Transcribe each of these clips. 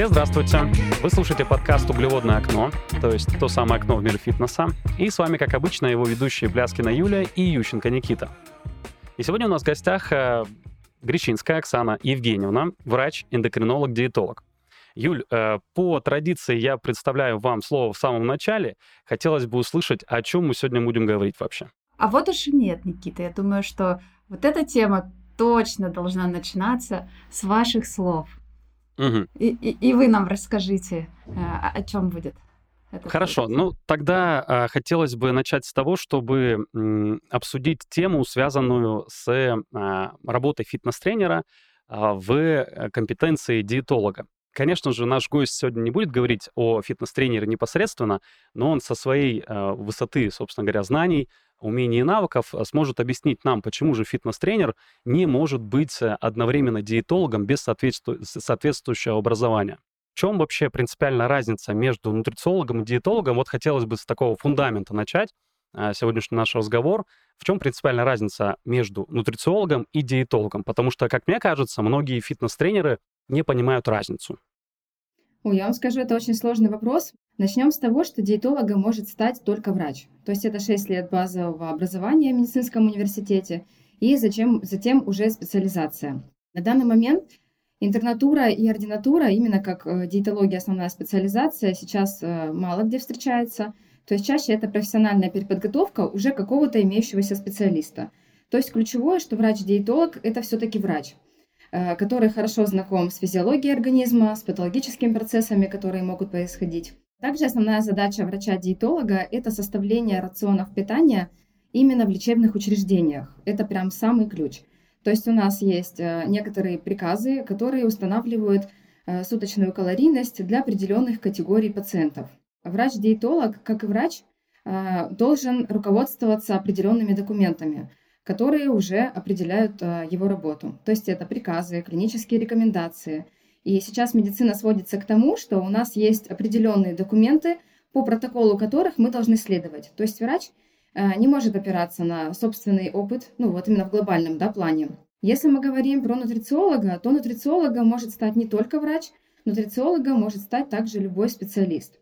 Все здравствуйте! Вы слушаете подкаст «Углеводное окно», то есть то самое окно в мир фитнеса. И с вами, как обычно, его ведущие Бляскина Юлия и Ющенко Никита. И сегодня у нас в гостях э, Гречинская Оксана Евгеньевна, врач-эндокринолог-диетолог. Юль, э, по традиции я представляю вам слово в самом начале. Хотелось бы услышать, о чем мы сегодня будем говорить вообще. А вот уж и нет, Никита. Я думаю, что вот эта тема точно должна начинаться с ваших слов. Угу. И, и, и вы нам расскажите, э, о чем будет. Хорошо, ну тогда а, хотелось бы начать с того, чтобы м, обсудить тему, связанную с а, работой фитнес-тренера а, в компетенции диетолога. Конечно же, наш гость сегодня не будет говорить о фитнес-тренере непосредственно, но он со своей э, высоты, собственно говоря, знаний, умений и навыков э, сможет объяснить нам, почему же фитнес-тренер не может быть э, одновременно диетологом без соответству... соответствующего образования. В чем вообще принципиальная разница между нутрициологом и диетологом? Вот хотелось бы с такого фундамента начать э, сегодняшний наш разговор. В чем принципиальная разница между нутрициологом и диетологом? Потому что, как мне кажется, многие фитнес-тренеры не понимают разницу? Ой, я вам скажу, это очень сложный вопрос. Начнем с того, что диетологом может стать только врач. То есть это 6 лет базового образования в медицинском университете и затем, затем уже специализация. На данный момент интернатура и ординатура, именно как э, диетология основная специализация, сейчас э, мало где встречается. То есть чаще это профессиональная переподготовка уже какого-то имеющегося специалиста. То есть ключевое, что врач-диетолог – это все-таки врач – Э, который хорошо знаком с физиологией организма, с патологическими процессами, которые могут происходить. Также основная задача врача-диетолога – это составление рационов питания именно в лечебных учреждениях. Это прям самый ключ. То есть у нас есть э, некоторые приказы, которые устанавливают э, суточную калорийность для определенных категорий пациентов. Врач-диетолог, как и врач, должен руководствоваться определенными документами которые уже определяют э, его работу. То есть это приказы, клинические рекомендации. И сейчас медицина сводится к тому, что у нас есть определенные документы, по протоколу которых мы должны следовать. То есть врач э, не может опираться на собственный опыт, ну вот именно в глобальном да, плане. Если мы говорим про нутрициолога, то нутрициологом может стать не только врач, нутрициологом может стать также любой специалист.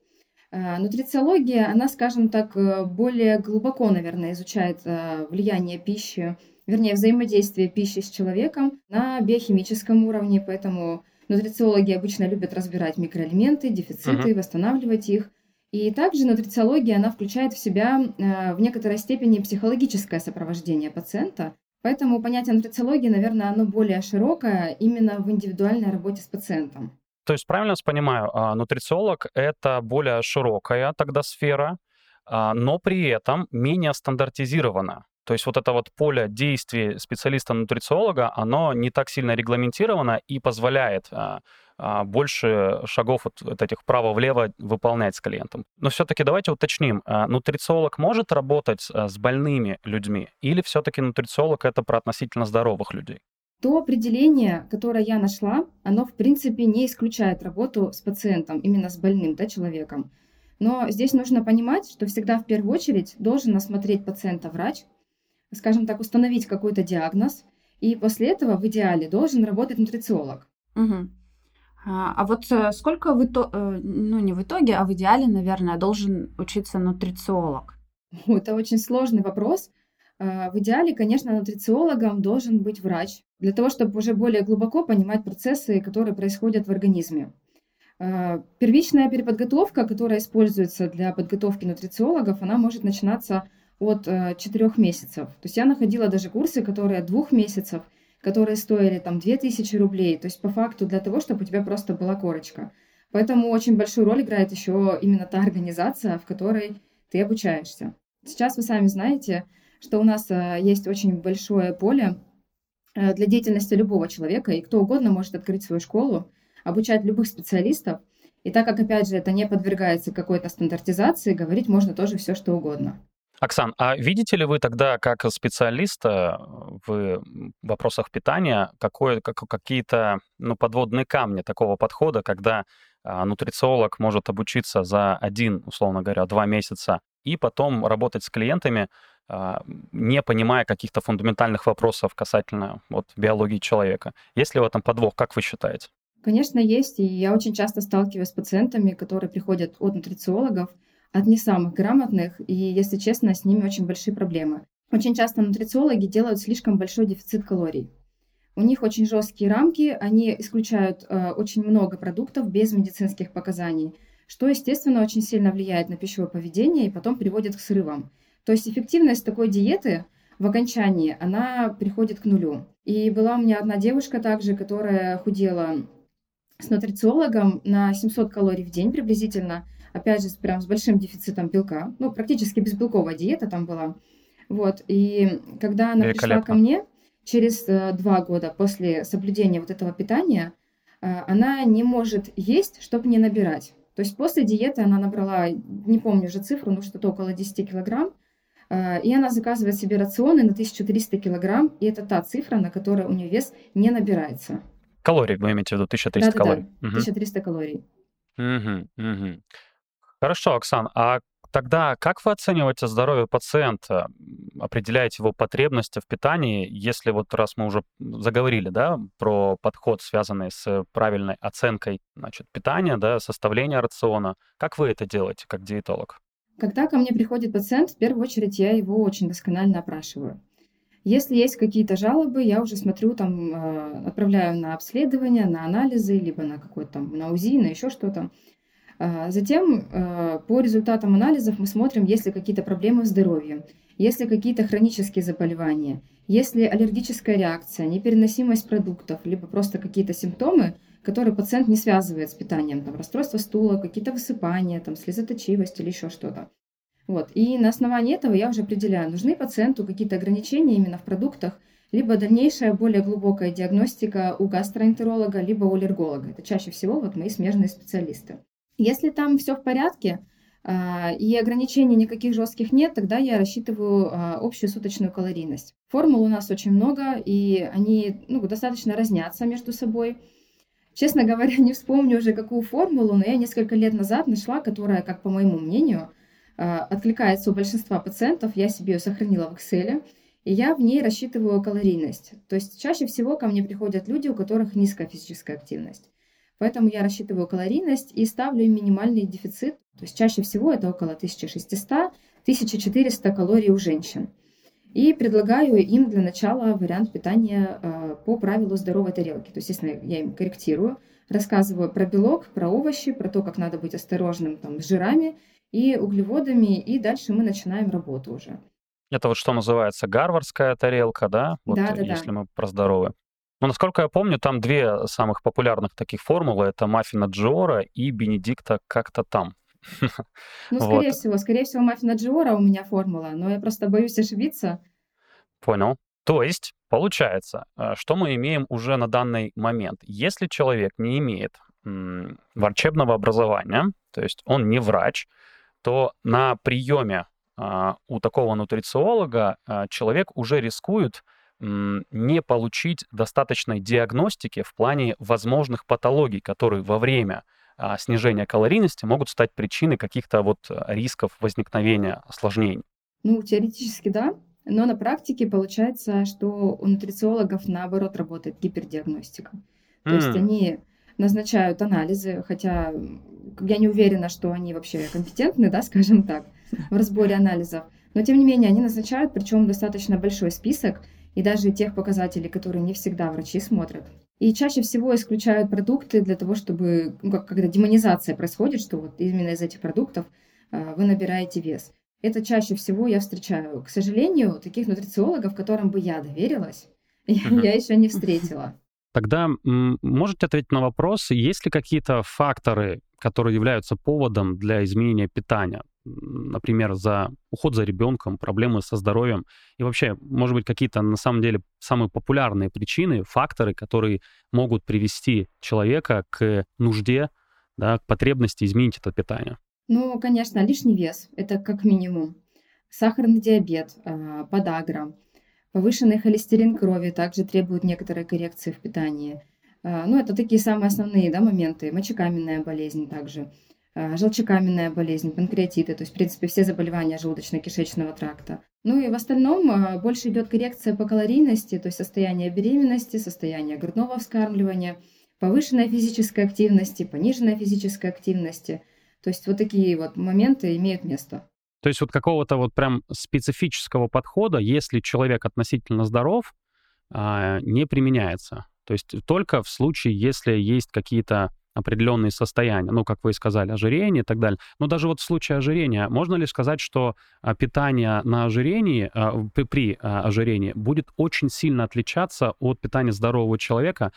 Э, нутрициология, она, скажем так, э, более глубоко, наверное, изучает влияние пищи, вернее, взаимодействие пищи с человеком на биохимическом уровне, поэтому нутрициологи обычно любят разбирать микроэлементы, дефициты, uh-huh. восстанавливать их. И также нутрициология, она включает в себя в некоторой степени психологическое сопровождение пациента, Поэтому понятие нутрициологии, наверное, оно более широкое именно в индивидуальной работе с пациентом. То есть правильно я понимаю, а, нутрициолог — это более широкая тогда сфера, а, но при этом менее стандартизирована. То есть вот это вот поле действий специалиста-нутрициолога, оно не так сильно регламентировано и позволяет а, больше шагов от, этих вправо-влево выполнять с клиентом. Но все-таки давайте уточним, нутрициолог может работать с больными людьми или все-таки нутрициолог это про относительно здоровых людей? то определение, которое я нашла, оно в принципе не исключает работу с пациентом, именно с больным да, человеком. Но здесь нужно понимать, что всегда в первую очередь должен осмотреть пациента врач, скажем так, установить какой-то диагноз, и после этого в идеале должен работать нутрициолог. Угу. А, вот э, сколько в итоге, э, ну не в итоге, а в идеале, наверное, должен учиться нутрициолог? Это очень сложный вопрос. А, в идеале, конечно, нутрициологом должен быть врач, для того, чтобы уже более глубоко понимать процессы, которые происходят в организме. А, первичная переподготовка, которая используется для подготовки нутрициологов, она может начинаться от 4 э, месяцев. То есть я находила даже курсы, которые от 2 месяцев, которые стоили там 2000 рублей. То есть по факту для того, чтобы у тебя просто была корочка. Поэтому очень большую роль играет еще именно та организация, в которой ты обучаешься. Сейчас вы сами знаете, что у нас э, есть очень большое поле э, для деятельности любого человека, и кто угодно может открыть свою школу, обучать любых специалистов. И так как, опять же, это не подвергается какой-то стандартизации, говорить можно тоже все, что угодно. Оксан, а видите ли вы тогда как специалиста в вопросах питания какое, как, какие-то ну, подводные камни такого подхода, когда а, нутрициолог может обучиться за один, условно говоря, два месяца и потом работать с клиентами а, не понимая каких-то фундаментальных вопросов касательно вот, биологии человека. Есть ли в этом подвох, как вы считаете? Конечно, есть, и я очень часто сталкиваюсь с пациентами, которые приходят от нутрициологов, от не самых грамотных, и, если честно, с ними очень большие проблемы. Очень часто нутрициологи делают слишком большой дефицит калорий. У них очень жесткие рамки, они исключают э, очень много продуктов без медицинских показаний, что, естественно, очень сильно влияет на пищевое поведение и потом приводит к срывам. То есть эффективность такой диеты в окончании, она приходит к нулю. И была у меня одна девушка также, которая худела с нутрициологом на 700 калорий в день приблизительно, опять же, прям с большим дефицитом белка, ну, практически безбелковая диета там была. Вот, и когда она пришла ко мне, через э, два года после соблюдения вот этого питания, э, она не может есть, чтобы не набирать. То есть после диеты она набрала, не помню уже цифру, но что-то около 10 килограмм, э, и она заказывает себе рационы на 1300 килограмм, и это та цифра, на которой у нее вес не набирается. Калорий вы имеете в виду, 1300 да, калорий? Да, 1300 калорий. Угу, угу. Хорошо, Оксан, а тогда как вы оцениваете здоровье пациента? Определяете его потребности в питании, если вот раз мы уже заговорили, да, про подход, связанный с правильной оценкой, значит, питания, да, составления рациона. Как вы это делаете, как диетолог? Когда ко мне приходит пациент, в первую очередь я его очень досконально опрашиваю. Если есть какие-то жалобы, я уже смотрю, там, э, отправляю на обследование, на анализы, либо на какой-то там, на УЗИ, на еще что-то. А, затем э, по результатам анализов мы смотрим, есть ли какие-то проблемы в здоровье, есть ли какие-то хронические заболевания, есть ли аллергическая реакция, непереносимость продуктов, либо просто какие-то симптомы, которые пациент не связывает с питанием, там, расстройство стула, какие-то высыпания, там, слезоточивость или еще что-то. Вот. И на основании этого я уже определяю, нужны пациенту какие-то ограничения именно в продуктах, либо дальнейшая более глубокая диагностика у гастроэнтеролога, либо у аллерголога. Это чаще всего вот мои смежные специалисты. Если там все в порядке, а, и ограничений никаких жестких нет, тогда я рассчитываю а, общую суточную калорийность. Формул у нас очень много, и они ну, достаточно разнятся между собой. Честно говоря, не вспомню уже какую формулу, но я несколько лет назад нашла, которая, как по моему мнению, а, откликается у большинства пациентов. Я себе ее сохранила в Excel, и я в ней рассчитываю калорийность. То есть чаще всего ко мне приходят люди, у которых низкая физическая активность. Поэтому я рассчитываю калорийность и ставлю им минимальный дефицит. То есть чаще всего это около 1600-1400 калорий у женщин. И предлагаю им для начала вариант питания э, по правилу здоровой тарелки. То есть, естественно, я им корректирую, рассказываю про белок, про овощи, про то, как надо быть осторожным там, с жирами и углеводами, и дальше мы начинаем работу уже. Это вот что называется гарвардская тарелка, да? Вот да, да, если да. мы про здоровье. Но, насколько я помню, там две самых популярных таких формулы. Это маффина Джиора и Бенедикта как-то там. Ну, скорее вот. всего. Скорее всего, маффина Джиора у меня формула, но я просто боюсь ошибиться. Понял. То есть, получается, э, что мы имеем уже на данный момент? Если человек не имеет врачебного образования, то есть он не врач, то на приеме а, у такого нутрициолога а, человек уже рискует не получить достаточной диагностики в плане возможных патологий, которые во время а, снижения калорийности могут стать причиной каких-то вот рисков возникновения осложнений. Ну, теоретически да, но на практике получается, что у нутрициологов наоборот работает гипердиагностика. То mm. есть они назначают анализы, хотя я не уверена, что они вообще компетентны, да, скажем так, в разборе анализов. Но тем не менее, они назначают, причем достаточно большой список, и даже тех показателей, которые не всегда врачи смотрят. И чаще всего исключают продукты для того, чтобы, ну, как, когда демонизация происходит, что вот именно из этих продуктов э, вы набираете вес. Это чаще всего я встречаю. К сожалению, таких нутрициологов, которым бы я доверилась, я еще не встретила. Тогда можете ответить на вопрос, есть ли какие-то факторы, которые являются поводом для изменения питания? Например, за уход за ребенком, проблемы со здоровьем и вообще, может быть, какие-то на самом деле самые популярные причины, факторы, которые могут привести человека к нужде, да, к потребности изменить это питание? Ну, конечно, лишний вес, это как минимум. Сахарный диабет, а, подагра, повышенный холестерин крови также требуют некоторой коррекции в питании. А, ну, это такие самые основные да, моменты. Мочекаменная болезнь также – желчекаменная болезнь, панкреатиты, то есть, в принципе, все заболевания желудочно-кишечного тракта. Ну и в остальном э, больше идет коррекция по калорийности, то есть состояние беременности, состояние грудного вскармливания, повышенной физической активности, пониженной физической активности. То есть вот такие вот моменты имеют место. То есть вот какого-то вот прям специфического подхода, если человек относительно здоров, а, не применяется. То есть только в случае, если есть какие-то определенные состояния, ну, как вы и сказали, ожирение и так далее. Но даже вот в случае ожирения, можно ли сказать, что а, питание на ожирении, а, при а, ожирении будет очень сильно отличаться от питания здорового человека,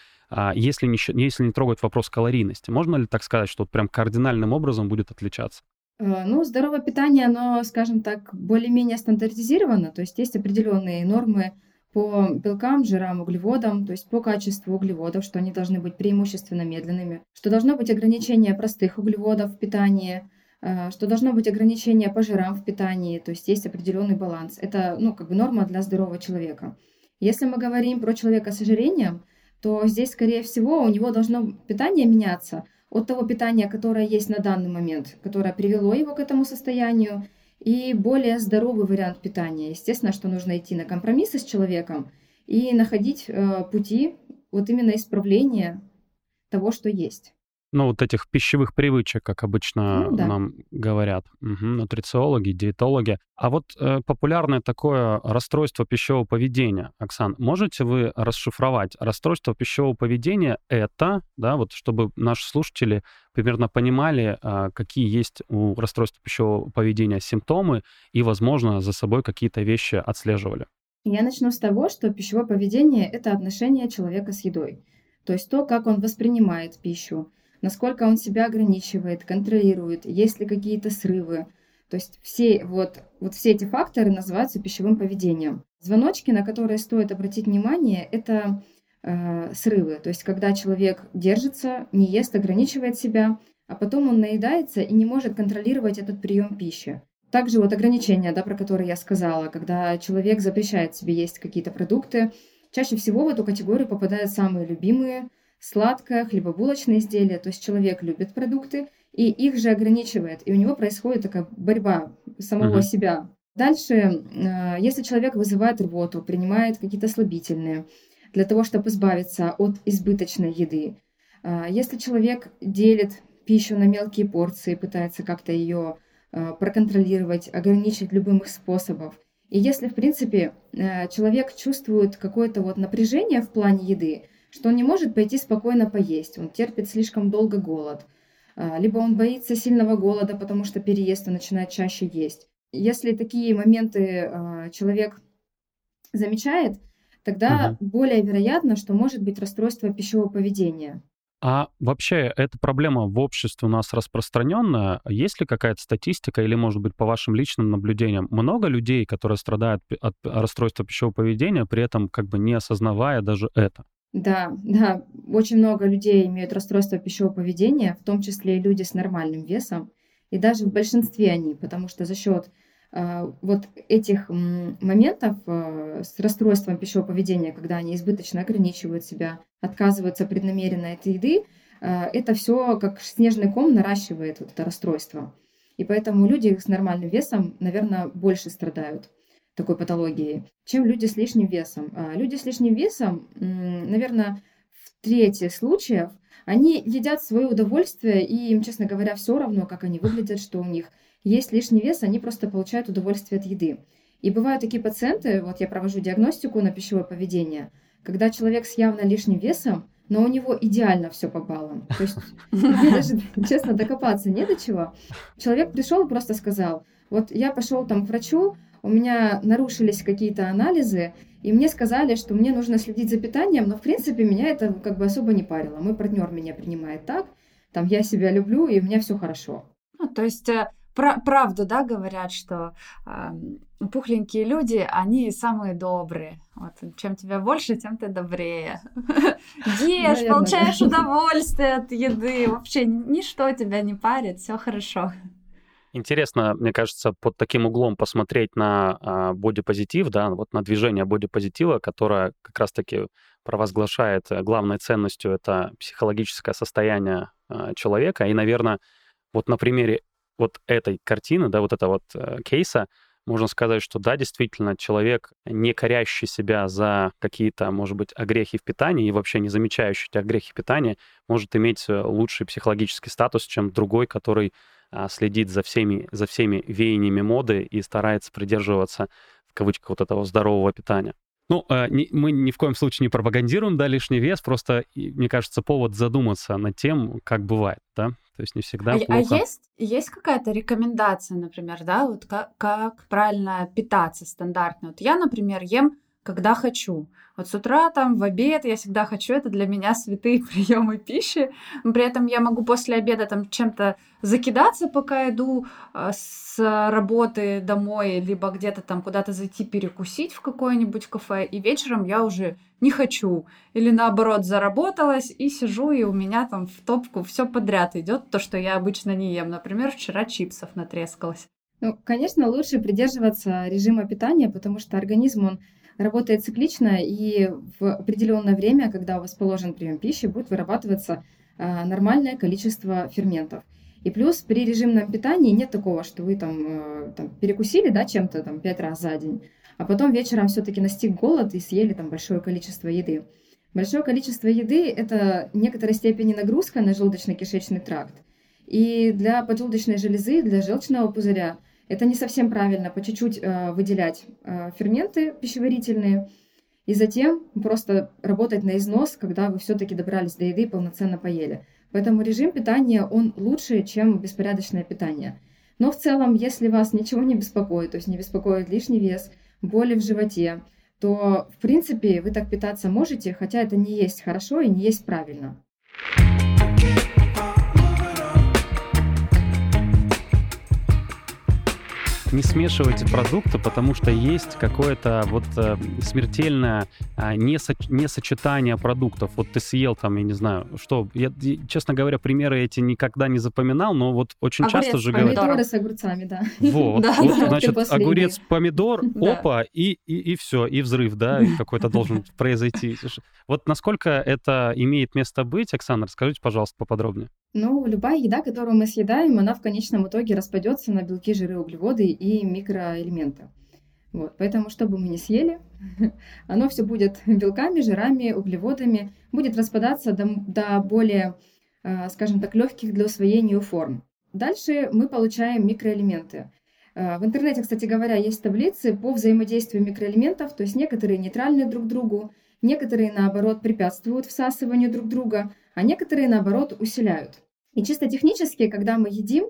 если не, если не трогать вопрос калорийности? Можно ли так сказать, что вот прям кардинальным образом будет отличаться? Э, ну, здоровое питание, оно, скажем так, более-менее стандартизировано, то есть есть определенные нормы по белкам, жирам, углеводам, то есть по качеству углеводов, что они должны быть преимущественно медленными, что должно быть ограничение простых углеводов в питании, э, что должно быть ограничение по жирам в питании, то есть есть определенный баланс. Это, ну, как бы норма для здорового человека. Если мы говорим про человека с ожирением, то здесь, скорее всего, у него должно питание меняться от того питания, которое есть на данный момент, которое привело его к этому состоянию, и более здоровый вариант питания. Естественно, что нужно идти на компромиссы с человеком и находить э, пути вот именно исправления того, что есть ну, вот этих пищевых привычек, как обычно ну, да. нам говорят, угу, нутрициологи, диетологи. А вот э, популярное такое расстройство пищевого поведения, Оксан, можете вы расшифровать? Расстройство пищевого поведения — это, да, вот чтобы наши слушатели примерно понимали, э, какие есть у расстройства пищевого поведения симптомы и, возможно, за собой какие-то вещи отслеживали. Я начну с того, что пищевое поведение — это отношение человека с едой. То есть то, как он воспринимает пищу, насколько он себя ограничивает, контролирует, есть ли какие-то срывы. То есть все, вот, вот все эти факторы называются пищевым поведением. Звоночки, на которые стоит обратить внимание, это э, срывы. То есть когда человек держится, не ест, ограничивает себя, а потом он наедается и не может контролировать этот прием пищи. Также вот ограничения, да, про которые я сказала, когда человек запрещает себе есть какие-то продукты, чаще всего в эту категорию попадают самые любимые сладкое, хлебобулочные изделия. То есть человек любит продукты и их же ограничивает. И у него происходит такая борьба самого uh-huh. себя. Дальше, э, если человек вызывает рвоту, принимает какие-то слабительные для того, чтобы избавиться от избыточной еды. Э, если человек делит пищу на мелкие порции, пытается как-то ее э, проконтролировать, ограничить любым их способов. И если, в принципе, человек чувствует какое-то вот напряжение в плане еды, что он не может пойти спокойно поесть, он терпит слишком долго голод, а, либо он боится сильного голода, потому что переест и начинает чаще есть. Если такие моменты а, человек замечает, тогда угу. более вероятно, что может быть расстройство пищевого поведения. А вообще эта проблема в обществе у нас распространенная? Есть ли какая-то статистика или, может быть, по вашим личным наблюдениям, много людей, которые страдают от расстройства пищевого поведения, при этом как бы не осознавая даже это? Да, да, очень много людей имеют расстройство пищевого поведения, в том числе и люди с нормальным весом, и даже в большинстве они, потому что за счет э, вот этих м, моментов э, с расстройством пищевого поведения, когда они избыточно ограничивают себя, отказываются преднамеренно от еды, э, это все как снежный ком наращивает вот это расстройство. И поэтому люди с нормальным весом, наверное, больше страдают такой патологией, чем люди с лишним весом. А люди с лишним весом, наверное, в трети случаев, они едят свое удовольствие, и им, честно говоря, все равно, как они выглядят, что у них есть лишний вес, они просто получают удовольствие от еды. И бывают такие пациенты, вот я провожу диагностику на пищевое поведение, когда человек с явно лишним весом, но у него идеально все по баллам. То есть даже, честно, докопаться не до чего. Человек пришел и просто сказал, вот я пошел там к врачу, у меня нарушились какие-то анализы, и мне сказали, что мне нужно следить за питанием, но в принципе меня это как бы особо не парило. Мой партнер меня принимает так, там я себя люблю, и у меня все хорошо. Ну, то есть э, правду, да, говорят, что э, пухленькие люди, они самые добрые. Вот, чем тебя больше, тем ты добрее. Ешь, получаешь удовольствие от еды. Вообще ничто тебя не парит, все хорошо. Интересно, мне кажется, под таким углом посмотреть на а, бодипозитив, да, вот на движение бодипозитива, которое как раз-таки провозглашает э, главной ценностью это психологическое состояние а, человека. И, наверное, вот на примере вот этой картины, да, вот этого вот э, кейса, можно сказать, что да, действительно, человек, не корящий себя за какие-то, может быть, огрехи в питании и вообще не замечающий эти огрехи питания, может иметь э, лучший психологический статус, чем другой, который следит за всеми, за всеми веяниями моды и старается придерживаться, в кавычках, вот этого здорового питания. Ну, не, мы ни в коем случае не пропагандируем, да, лишний вес, просто, мне кажется, повод задуматься над тем, как бывает, да, то есть не всегда а, плохо. А есть, есть какая-то рекомендация, например, да, вот как, как правильно питаться стандартно? Вот я, например, ем когда хочу. Вот с утра, там, в обед я всегда хочу, это для меня святые приемы пищи. При этом я могу после обеда там чем-то закидаться, пока иду э, с работы домой, либо где-то там куда-то зайти перекусить в какое-нибудь кафе, и вечером я уже не хочу. Или наоборот, заработалась и сижу, и у меня там в топку все подряд идет, то, что я обычно не ем. Например, вчера чипсов натрескалась. Ну, конечно, лучше придерживаться режима питания, потому что организм, он работает циклично, и в определенное время, когда у вас положен прием пищи, будет вырабатываться а, нормальное количество ферментов. И плюс при режимном питании нет такого, что вы там, э, там перекусили да, чем-то там, пять раз за день, а потом вечером все-таки настиг голод и съели там большое количество еды. Большое количество еды – это в некоторой степени нагрузка на желудочно-кишечный тракт. И для поджелудочной железы, для желчного пузыря – это не совсем правильно, по чуть-чуть э, выделять э, ферменты пищеварительные и затем просто работать на износ, когда вы все-таки добрались до еды и полноценно поели. Поэтому режим питания, он лучше, чем беспорядочное питание. Но в целом, если вас ничего не беспокоит, то есть не беспокоит лишний вес, боли в животе, то, в принципе, вы так питаться можете, хотя это не есть хорошо и не есть правильно. Не смешивайте продукты, потому что есть какое-то вот э, смертельное э, несоч- несочетание продуктов. Вот ты съел там, я не знаю, что, я, честно говоря, примеры эти никогда не запоминал, но вот очень огурец, часто же говорят... Помидоры с огурцами, да. Вот, да, вот да. значит, огурец, помидор, опа, и, и, и все, и взрыв, да, какой-то должен произойти. Вот насколько это имеет место быть, Оксана, расскажите, пожалуйста, поподробнее. Ну, любая еда, которую мы съедаем, она в конечном итоге распадется на белки, жиры, углеводы и микроэлементы. Вот, поэтому, что бы мы ни съели, оно все будет белками, жирами, углеводами, будет распадаться до, до более, а, скажем так, легких для усвоения форм. Дальше мы получаем микроэлементы. А, в интернете, кстати говоря, есть таблицы по взаимодействию микроэлементов, то есть некоторые нейтральны друг другу, некоторые, наоборот, препятствуют всасыванию друг друга, а некоторые, наоборот, усиляют. И чисто технически, когда мы едим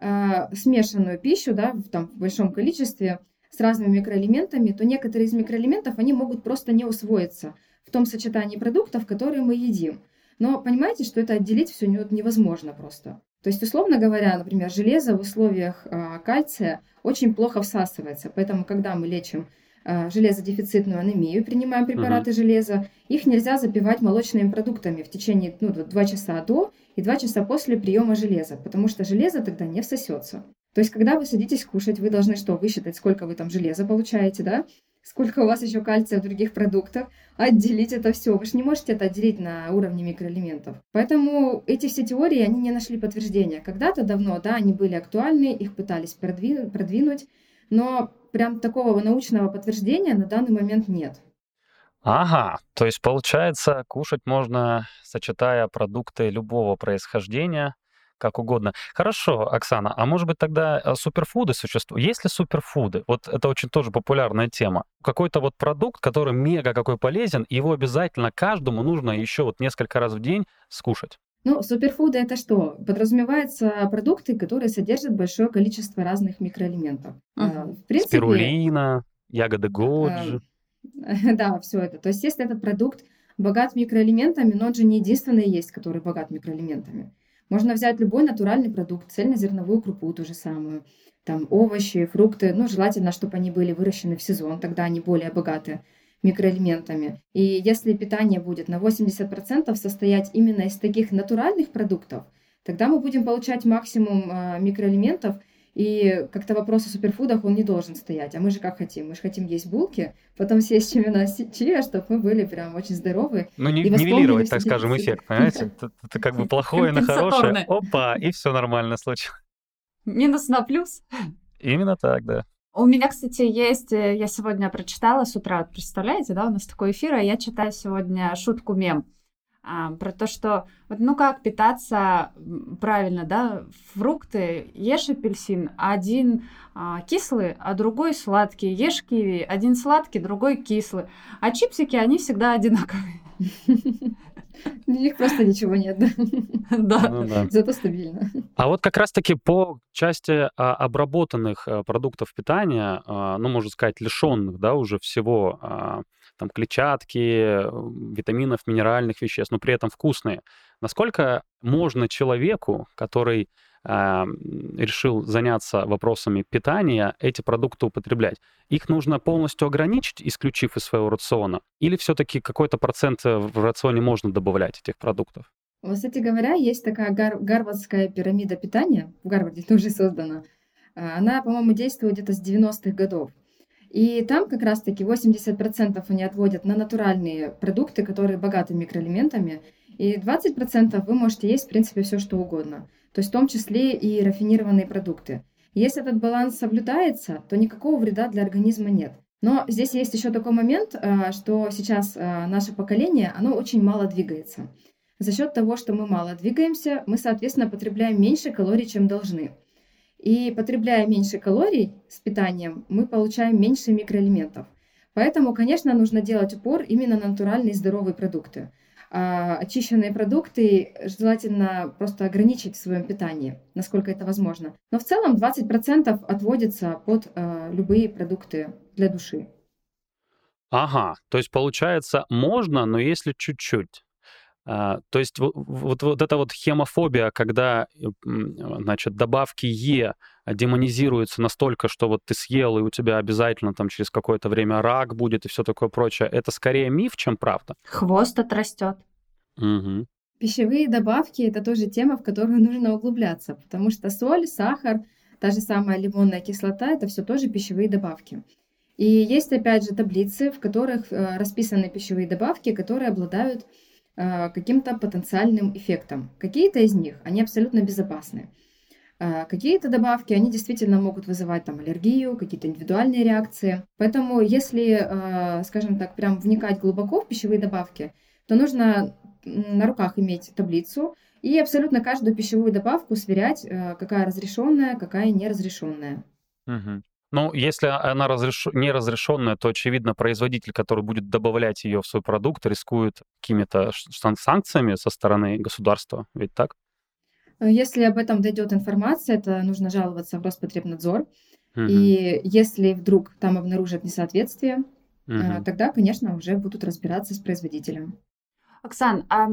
э, смешанную пищу да, в, там, в большом количестве с разными микроэлементами, то некоторые из микроэлементов они могут просто не усвоиться в том сочетании продуктов, которые мы едим. Но понимаете, что это отделить все невозможно просто. То есть, условно говоря, например, железо в условиях э, кальция очень плохо всасывается. Поэтому, когда мы лечим железодефицитную анемию, принимаем препараты uh-huh. железа, их нельзя запивать молочными продуктами в течение ну, 2 часа до и 2 часа после приема железа, потому что железо тогда не всосется. То есть, когда вы садитесь кушать, вы должны что, высчитать, сколько вы там железа получаете, да? Сколько у вас еще кальция в других продуктах, отделить это все. Вы же не можете это отделить на уровне микроэлементов. Поэтому эти все теории, они не нашли подтверждения. Когда-то давно, да, они были актуальны, их пытались продвинуть, продвинуть но прям такого научного подтверждения на данный момент нет. Ага, то есть получается, кушать можно, сочетая продукты любого происхождения, как угодно. Хорошо, Оксана, а может быть тогда э, суперфуды существуют? Есть ли суперфуды? Вот это очень тоже популярная тема. Какой-то вот продукт, который мега какой полезен, его обязательно каждому нужно еще вот несколько раз в день скушать. Ну, суперфуды это что? Подразумеваются продукты, которые содержат большое количество разных микроэлементов. Uh-huh. В принципе, Спирулина, ягоды годжи. Да, все это. То есть, если этот продукт богат микроэлементами, но он же не единственный есть, который богат микроэлементами. Можно взять любой натуральный продукт, цельнозерновую крупу ту же самую, там овощи, фрукты, ну, желательно, чтобы они были выращены в сезон, тогда они более богаты микроэлементами. И если питание будет на 80% состоять именно из таких натуральных продуктов, тогда мы будем получать максимум э, микроэлементов, и как-то вопрос о суперфудах, он не должен стоять. А мы же как хотим? Мы же хотим есть булки, потом съесть семена чия, чтобы мы были прям очень здоровы. Ну, не, нивелировать, так скажем, эффект, понимаете? Это, это как бы плохое на хорошее. Опа, и все нормально случилось. Минус на плюс. Именно так, да. У меня, кстати, есть, э, я сегодня прочитала с утра, представляете, да, у нас такой эфир, а я читаю сегодня шутку-мем а, про то, что вот, ну как питаться правильно, да, фрукты, ешь апельсин, один а, кислый, а другой сладкий, ешь киви, один сладкий, другой кислый, а чипсики, они всегда одинаковые. У них просто ничего нет, да? Да. Ну да. Зато стабильно. А вот как раз-таки по части а, обработанных а, продуктов питания, а, ну, можно сказать, лишенных, да, уже всего а, там клетчатки, витаминов, минеральных веществ, но при этом вкусные. Насколько можно человеку, который решил заняться вопросами питания, эти продукты употреблять? Их нужно полностью ограничить, исключив из своего рациона? Или все-таки какой-то процент э, в рационе можно добавлять этих продуктов? Кстати говоря, есть такая гар- гарвардская пирамида питания, в Гарварде тоже создана. Она, по-моему, действует где-то с 90-х годов. И там как раз-таки 80% они отводят на натуральные продукты, которые богаты микроэлементами, и 20% вы можете есть, в принципе, все что угодно. То есть в том числе и рафинированные продукты. Если этот баланс соблюдается, то никакого вреда для организма нет. Но здесь есть еще такой момент, а, что сейчас а, наше поколение, оно очень мало двигается. За счет того, что мы мало двигаемся, мы, соответственно, потребляем меньше калорий, чем должны. И потребляя меньше калорий с питанием, мы получаем меньше микроэлементов. Поэтому, конечно, нужно делать упор именно на натуральные здоровые продукты. А очищенные продукты желательно просто ограничить в своем питании, насколько это возможно. Но в целом 20% отводится под э, любые продукты для души. Ага, то есть получается можно, но если чуть-чуть. А, то есть вот, вот, вот эта вот хемофобия, когда, э, значит, добавки Е демонизируются настолько, что вот ты съел, и у тебя обязательно там через какое-то время рак будет и все такое прочее, это скорее миф, чем правда? Хвост отрастет. Угу. Пищевые добавки – это тоже тема, в которую нужно углубляться, потому что соль, сахар, та же самая лимонная кислота – это все тоже пищевые добавки. И есть, опять же, таблицы, в которых э, расписаны пищевые добавки, которые обладают каким-то потенциальным эффектом. Какие-то из них, они абсолютно безопасны. Э, какие-то добавки, они действительно могут вызывать там аллергию, какие-то индивидуальные реакции. Поэтому если, э, скажем так, прям вникать глубоко в пищевые добавки, то нужно на руках иметь таблицу и абсолютно каждую пищевую добавку сверять, какая разрешенная, какая неразрешенная. Угу. Ну, если она разреш... неразрешенная, то, очевидно, производитель, который будет добавлять ее в свой продукт, рискует какими-то санкциями со стороны государства. Ведь так? Если об этом дойдет информация, это нужно жаловаться в Роспотребнадзор. Угу. И если вдруг там обнаружат несоответствие, угу. тогда, конечно, уже будут разбираться с производителем. Оксан, а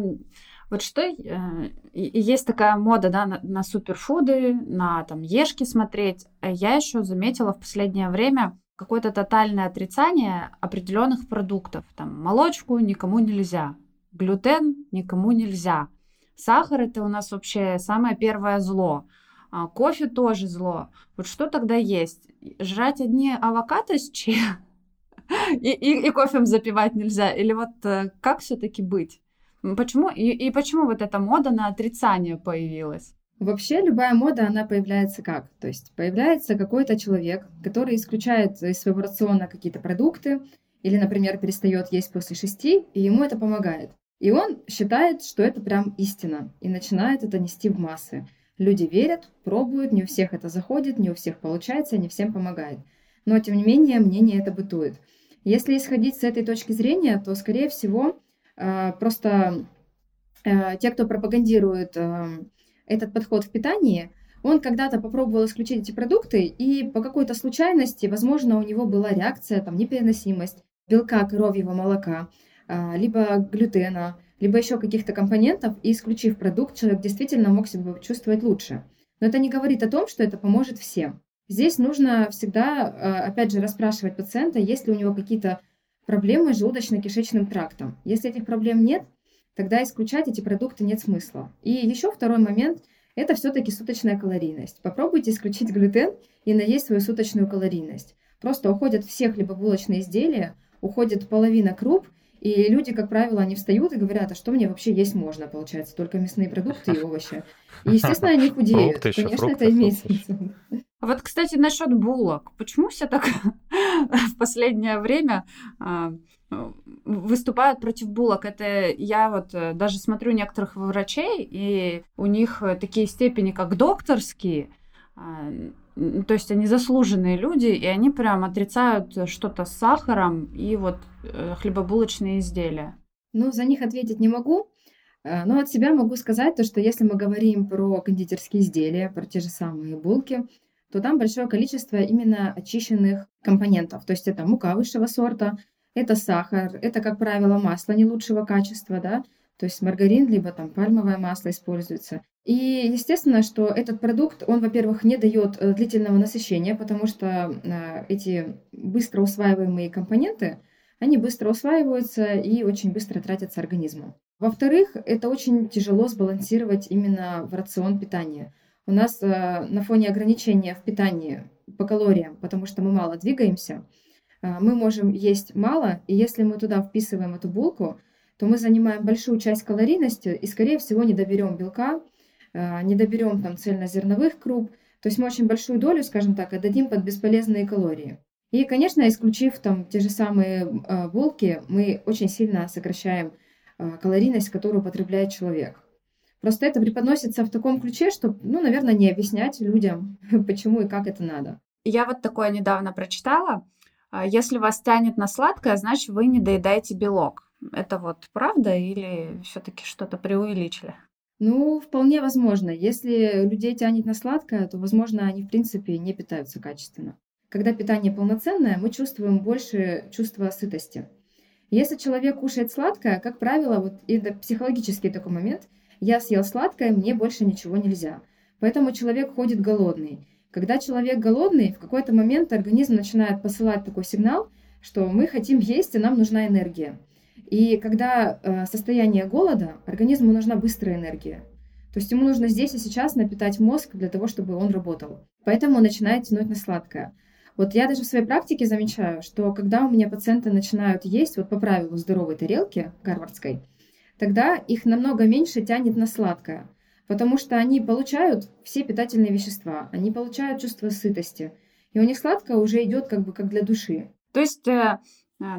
вот что э, есть такая мода, да, на, на суперфуды, на там ешки смотреть. Э, я еще заметила в последнее время какое-то тотальное отрицание определенных продуктов. Там молочку никому нельзя, глютен никому нельзя. Сахар это у нас вообще самое первое зло. А кофе тоже зло. Вот что тогда есть? Жрать одни авокадо с че? И, и, и кофем запивать нельзя? Или вот э, как все-таки быть? Почему? И, и почему вот эта мода на отрицание появилась? Вообще любая мода, она появляется как? То есть появляется какой-то человек, который исключает из своего рациона какие-то продукты, или, например, перестает есть после шести, и ему это помогает. И он считает, что это прям истина, и начинает это нести в массы. Люди верят, пробуют, не у всех это заходит, не у всех получается, не всем помогает. Но, тем не менее, мнение это бытует. Если исходить с этой точки зрения, то, скорее всего, просто э, те, кто пропагандирует э, этот подход в питании, он когда-то попробовал исключить эти продукты, и по какой-то случайности, возможно, у него была реакция, там, непереносимость белка коровьего молока, либо глютена, либо еще каких-то компонентов, и исключив продукт, человек действительно мог себя чувствовать лучше. Но это не говорит о том, что это поможет всем. Здесь нужно всегда, э, опять же, расспрашивать пациента, есть ли у него какие-то проблемы с желудочно-кишечным трактом. Если этих проблем нет, тогда исключать эти продукты нет смысла. И еще второй момент – это все-таки суточная калорийность. Попробуйте исключить глютен и наесть свою суточную калорийность. Просто уходят все хлебобулочные изделия, уходит половина круп, И люди, как правило, они встают и говорят, а что мне вообще есть можно, получается, только мясные продукты и овощи. И, естественно, они худеют. Фрукты еще, Конечно, фрукты, это имеет смысл. А Вот, кстати, насчет булок. Почему все так в последнее время а, выступают против булок? Это я вот э, даже смотрю некоторых врачей, и у них такие степени, как докторские, а, то есть они заслуженные люди, и они прям отрицают что-то с сахаром и вот э, хлебобулочные изделия. Ну, за них ответить не могу, э, но от себя могу сказать то, что если мы говорим про кондитерские изделия, про те же самые булки, то там большое количество именно очищенных компонентов. То есть это мука высшего сорта, это сахар, это, как правило, масло не лучшего качества, да, то есть маргарин, либо там пальмовое масло используется. И естественно, что этот продукт, он, во-первых, не дает э, длительного насыщения, потому что э, эти быстро усваиваемые компоненты, они быстро усваиваются и очень быстро тратятся организмом. Во-вторых, это очень тяжело сбалансировать именно в рацион питания. У нас э, на фоне ограничения в питании по калориям, потому что мы мало двигаемся, мы можем есть мало, и если мы туда вписываем эту булку, то мы занимаем большую часть калорийности и, скорее всего, не доберем белка, э, не доберем там цельнозерновых круп. То есть мы очень большую долю, скажем так, отдадим под бесполезные калории. И, конечно, исключив там те же самые э, булки, мы очень сильно сокращаем э, калорийность, которую употребляет человек. Просто это преподносится в таком ключе, что, ну, наверное, не объяснять людям, почему и как это надо. Я вот такое недавно прочитала. Если вас тянет на сладкое, значит, вы не доедаете белок. Это вот правда или все-таки что-то преувеличили? Ну, вполне возможно. Если людей тянет на сладкое, то, возможно, они, в принципе, не питаются качественно. Когда питание полноценное, мы чувствуем больше чувства сытости. Если человек кушает сладкое, как правило, вот это психологический такой момент, я съел сладкое, мне больше ничего нельзя. Поэтому человек ходит голодный. Когда человек голодный, в какой-то момент организм начинает посылать такой сигнал, что мы хотим есть, и нам нужна энергия. И когда э, состояние голода, организму нужна быстрая энергия. То есть ему нужно здесь и сейчас напитать мозг для того, чтобы он работал. Поэтому он начинает тянуть на сладкое. Вот я даже в своей практике замечаю, что когда у меня пациенты начинают есть вот по правилу здоровой тарелки гарвардской, тогда их намного меньше тянет на сладкое, потому что они получают все питательные вещества, они получают чувство сытости, и у них сладкое уже идет как бы как для души. То есть, э,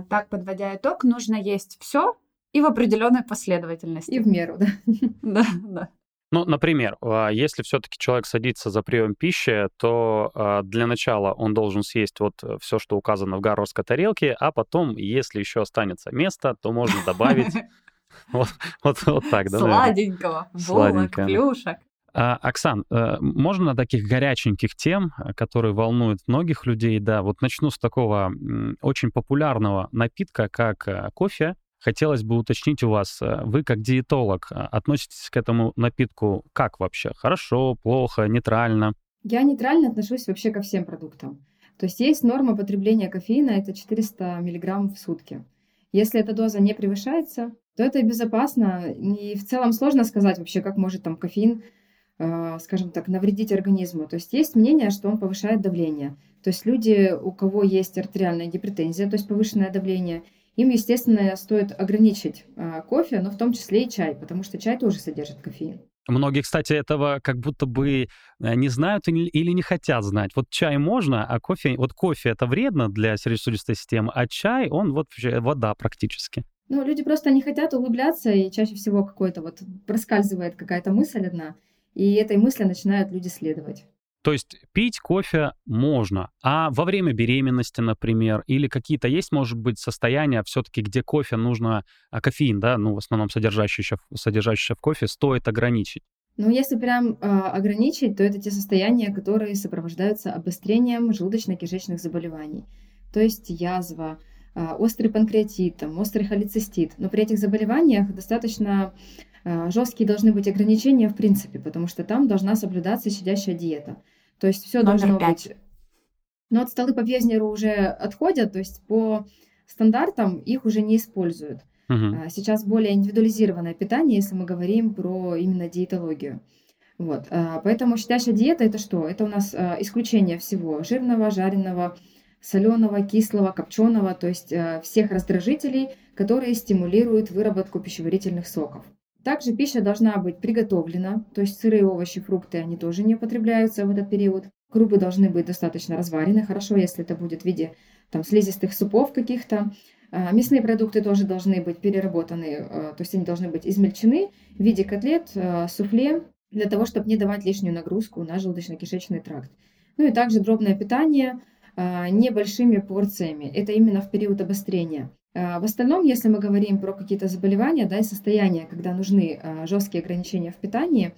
так подводя итог, нужно есть все и в определенной последовательности. И в меру, да. Да, да. Ну, например, а, если все-таки человек садится за прием пищи, то а, для начала он должен съесть вот все, что указано в гарвардской тарелке, а потом, если еще останется место, то можно добавить вот, вот, вот так, да? Сладенького, булок, плюшек. А, Оксан, э, можно на таких горяченьких тем, э, которые волнуют многих людей, да, вот начну с такого очень популярного напитка, как э, кофе. Хотелось бы уточнить у вас, вы как диетолог относитесь к этому напитку как вообще? Хорошо, плохо, нейтрально? Я нейтрально отношусь вообще ко всем продуктам. То есть есть норма потребления кофеина, это 400 мг в сутки. Если эта доза не превышается, то это безопасно. И в целом сложно сказать вообще, как может там кофеин, скажем так, навредить организму. То есть есть мнение, что он повышает давление. То есть люди, у кого есть артериальная гипертензия, то есть повышенное давление, им, естественно, стоит ограничить э, кофе, но в том числе и чай, потому что чай тоже содержит кофеин. Многие, кстати, этого как будто бы э, не знают или не хотят знать. Вот чай можно, а кофе... Вот кофе это вредно для сердечно-сосудистой системы, а чай, он вот вообще вода практически. Ну, люди просто не хотят углубляться, и чаще всего какой-то вот проскальзывает какая-то мысль одна, и этой мысли начинают люди следовать. То есть пить кофе можно, а во время беременности, например, или какие-то есть, может быть, состояния все-таки, где кофе нужно, а кофеин, да, ну, в основном содержащийся, в- содержащийся в кофе, стоит ограничить. Ну, если прям а, ограничить, то это те состояния, которые сопровождаются обострением желудочно-кишечных заболеваний. То есть язва, а, острый панкреатит, там, острый холецистит. Но при этих заболеваниях достаточно жесткие должны быть ограничения в принципе, потому что там должна соблюдаться щадящая диета. То есть все Номер должно пять. быть... Но от столы по Пьезнеру уже отходят, то есть по стандартам их уже не используют. А, Сейчас более индивидуализированное питание, если мы говорим про именно диетологию. Вот. а, Поэтому щадящая диета это что? Это у нас а, исключение всего жирного, жареного, соленого, кислого, копченого, то есть э, всех раздражителей, которые стимулируют выработку пищеварительных соков. Также пища должна быть приготовлена, то есть сырые овощи, фрукты, они тоже не употребляются в этот период. Крупы должны быть достаточно разварены, хорошо, если это будет в виде там, слизистых супов каких-то. А, мясные продукты тоже должны быть переработаны, а, то есть они должны быть измельчены в виде котлет, а, суфле, для того, чтобы не давать лишнюю нагрузку на желудочно-кишечный тракт. Ну и также дробное питание небольшими порциями. Это именно в период обострения. В остальном, если мы говорим про какие-то заболевания да, и состояния, когда нужны жесткие ограничения в питании,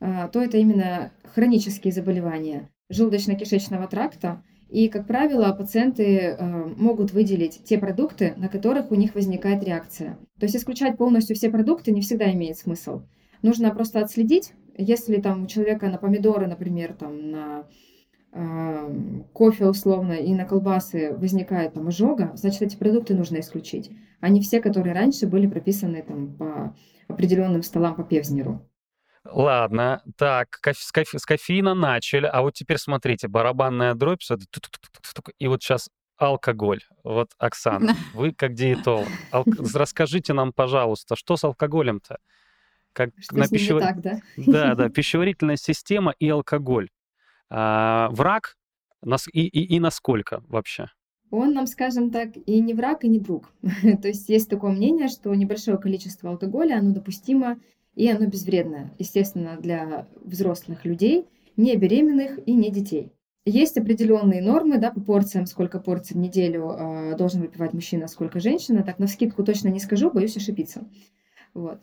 то это именно хронические заболевания желудочно-кишечного тракта, и, как правило, пациенты могут выделить те продукты, на которых у них возникает реакция. То есть исключать полностью все продукты не всегда имеет смысл. Нужно просто отследить, если там у человека на помидоры, например, там на кофе условно и на колбасы возникает там ожога, значит, эти продукты нужно исключить, а не все, которые раньше были прописаны там по определенным столам по Певзнеру. Ладно, так, с, кофе, с кофеина начали, а вот теперь смотрите, барабанная дробь, и вот сейчас алкоголь. Вот, Оксана, вы как диетолог, ал... расскажите нам, пожалуйста, что с алкоголем-то? Как что на пищев... так, да? Да, да, пищеварительная система и алкоголь. А, враг нас... и, и, и насколько вообще? Он нам, скажем так, и не враг, и не друг. То есть есть такое мнение, что небольшое количество алкоголя, оно допустимо и оно безвредно, естественно, для взрослых людей, не беременных и не детей. Есть определенные нормы да, по порциям, сколько порций в неделю э, должен выпивать мужчина, сколько женщина. Так, на скидку точно не скажу, боюсь ошибиться. Вот.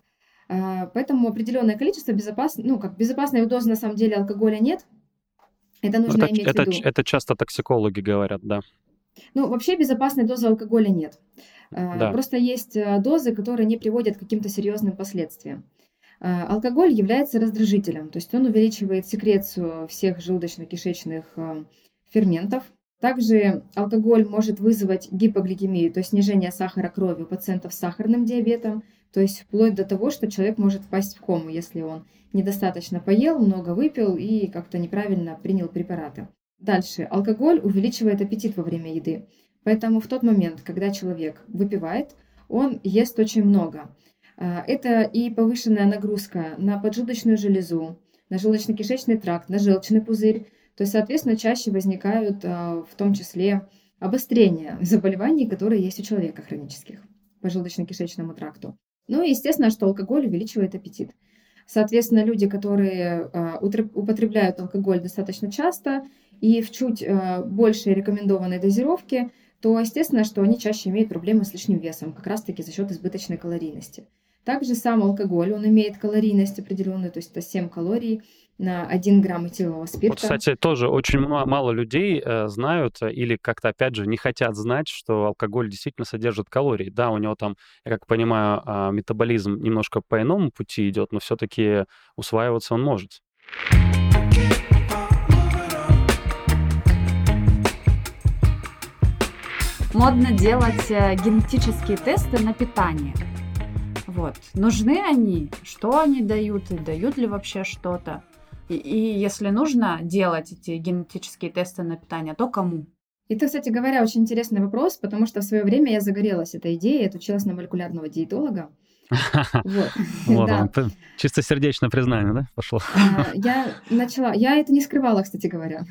Э, поэтому определенное количество безопасно, ну, как безопасной дозы на самом деле алкоголя нет. Это нужно это, иметь это, в виду. Это часто токсикологи говорят, да. Ну, вообще безопасной дозы алкоголя нет. Э, да. Просто есть э, дозы, которые не приводят к каким-то серьезным последствиям. А, алкоголь является раздражителем, то есть он увеличивает секрецию всех желудочно-кишечных ферментов. Также алкоголь может вызвать гипогликемию, то есть снижение сахара крови у пациентов с сахарным диабетом, то есть вплоть до того, что человек может впасть в кому, если он недостаточно поел, много выпил и как-то неправильно принял препараты. Дальше. Алкоголь увеличивает аппетит во время еды. Поэтому в тот момент, когда человек выпивает, он ест очень много. А, это и повышенная нагрузка на поджелудочную железу, на желудочно-кишечный тракт, на желчный пузырь. То есть, соответственно, чаще возникают а, в том числе обострения заболеваний, которые есть у человека хронических по желудочно-кишечному тракту. Ну и естественно, что алкоголь увеличивает аппетит. Соответственно, люди, которые а, употребляют алкоголь достаточно часто и в чуть большей рекомендованной дозировке, то естественно, что они чаще имеют проблемы с лишним весом, как раз-таки за счет избыточной калорийности. Также сам алкоголь, он имеет калорийность определенную, то есть это 7 калорий на 1 грамм этилового спирта. Вот, кстати, тоже очень мало людей э, знают э, или как-то, опять же, не хотят знать, что алкоголь действительно содержит калории. Да, у него там, я как понимаю, э, метаболизм немножко по иному пути идет, но все-таки усваиваться он может. Модно делать э, генетические тесты на питание. Вот. Нужны они? Что они дают? И дают ли вообще что-то? И, и если нужно делать эти генетические тесты на питание, то кому? Это, кстати говоря, очень интересный вопрос, потому что в свое время я загорелась этой идеей, я училась на молекулярного диетолога. Вот, вот да. чисто сердечное признание, да, пошло? А, я начала, я это не скрывала, кстати говоря.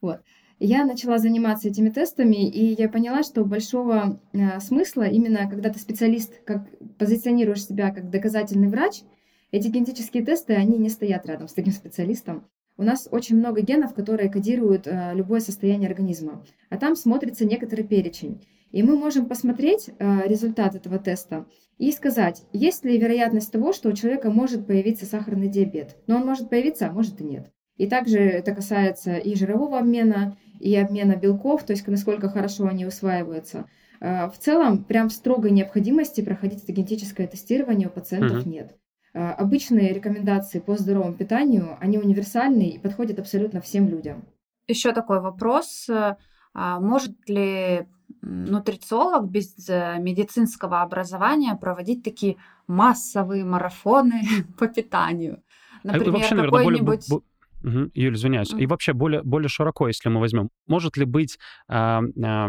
Вот. Я начала заниматься этими тестами, и я поняла, что большого э, смысла именно, когда ты специалист, как позиционируешь себя как доказательный врач, эти генетические тесты, они не стоят рядом с таким специалистом. У нас очень много генов, которые кодируют э, любое состояние организма, а там смотрится некоторый перечень. И мы можем посмотреть э, результат этого теста и сказать, есть ли вероятность того, что у человека может появиться сахарный диабет. Но он может появиться, а может и нет. И также это касается и жирового обмена, и обмена белков, то есть насколько хорошо они усваиваются. А, в целом, прям строгой необходимости проходить это генетическое тестирование у пациентов угу. нет. А, обычные рекомендации по здоровому питанию, они универсальные и подходят абсолютно всем людям. Еще такой вопрос. А, может ли нутрициолог без э, медицинского образования проводить такие массовые марафоны по питанию? Например, какой-нибудь Угу. Юль, извиняюсь. И вообще более, более широко, если мы возьмем, может ли быть э, э,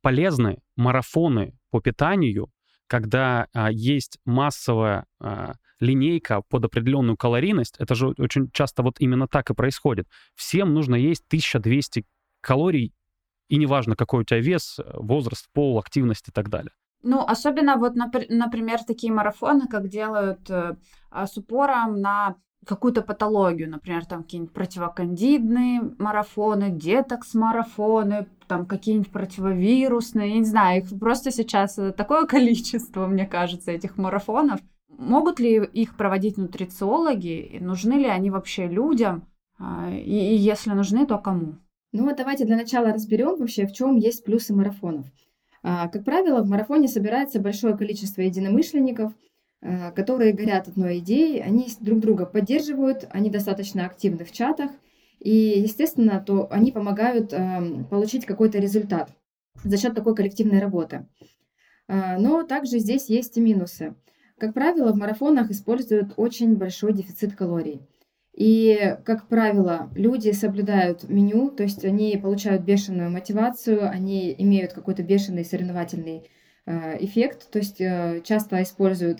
полезны марафоны по питанию, когда э, есть массовая э, линейка под определенную калорийность? Это же очень часто вот именно так и происходит. Всем нужно есть 1200 калорий, и неважно, какой у тебя вес, возраст, пол, активность и так далее. Ну, особенно вот, например, такие марафоны, как делают э, с упором на какую-то патологию, например, там какие-нибудь противокандидные марафоны, детокс-марафоны, там какие-нибудь противовирусные, я не знаю, их просто сейчас такое количество, мне кажется, этих марафонов. Могут ли их проводить нутрициологи? Нужны ли они вообще людям? А, и, и если нужны, то кому? Ну вот давайте для начала разберем вообще, в чем есть плюсы марафонов. А, как правило, в марафоне собирается большое количество единомышленников – Э, которые горят одной идеей, они друг друга поддерживают, они достаточно активны в чатах, и, естественно, то они помогают э, получить какой-то результат за счет такой коллективной работы. Э, но также здесь есть и минусы. Как правило, в марафонах используют очень большой дефицит калорий. И, как правило, люди соблюдают меню, то есть они получают бешеную мотивацию, они имеют какой-то бешеный соревновательный эффект, то есть часто используют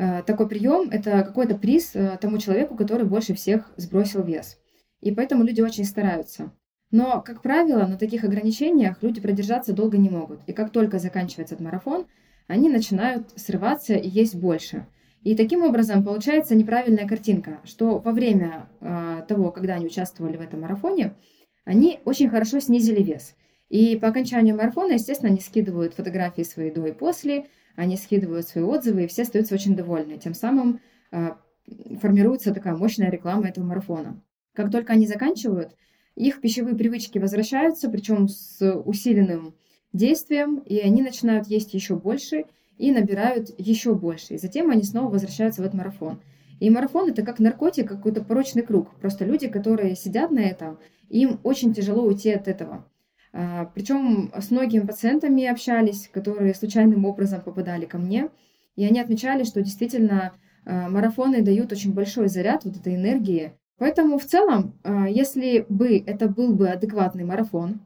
Э, такой прием – это какой-то приз э, тому человеку, который больше всех сбросил вес. И поэтому люди очень стараются. Но, как правило, на таких ограничениях люди продержаться долго не могут. И как только заканчивается этот марафон, они начинают срываться и есть больше. И таким образом получается неправильная картинка, что во время э, того, когда они участвовали в этом марафоне, они очень хорошо снизили вес. И по окончанию марафона, естественно, они скидывают фотографии свои до и после, они скидывают свои отзывы, и все остаются очень довольны. Тем самым э, формируется такая мощная реклама этого марафона. Как только они заканчивают, их пищевые привычки возвращаются, причем с усиленным действием, и они начинают есть еще больше и набирают еще больше. И затем они снова возвращаются в этот марафон. И марафон это как наркотик, какой-то порочный круг. Просто люди, которые сидят на этом, им очень тяжело уйти от этого. А, Причем с многими пациентами общались, которые случайным образом попадали ко мне, и они отмечали, что действительно а, марафоны дают очень большой заряд вот этой энергии. Поэтому в целом, а, если бы это был бы адекватный марафон,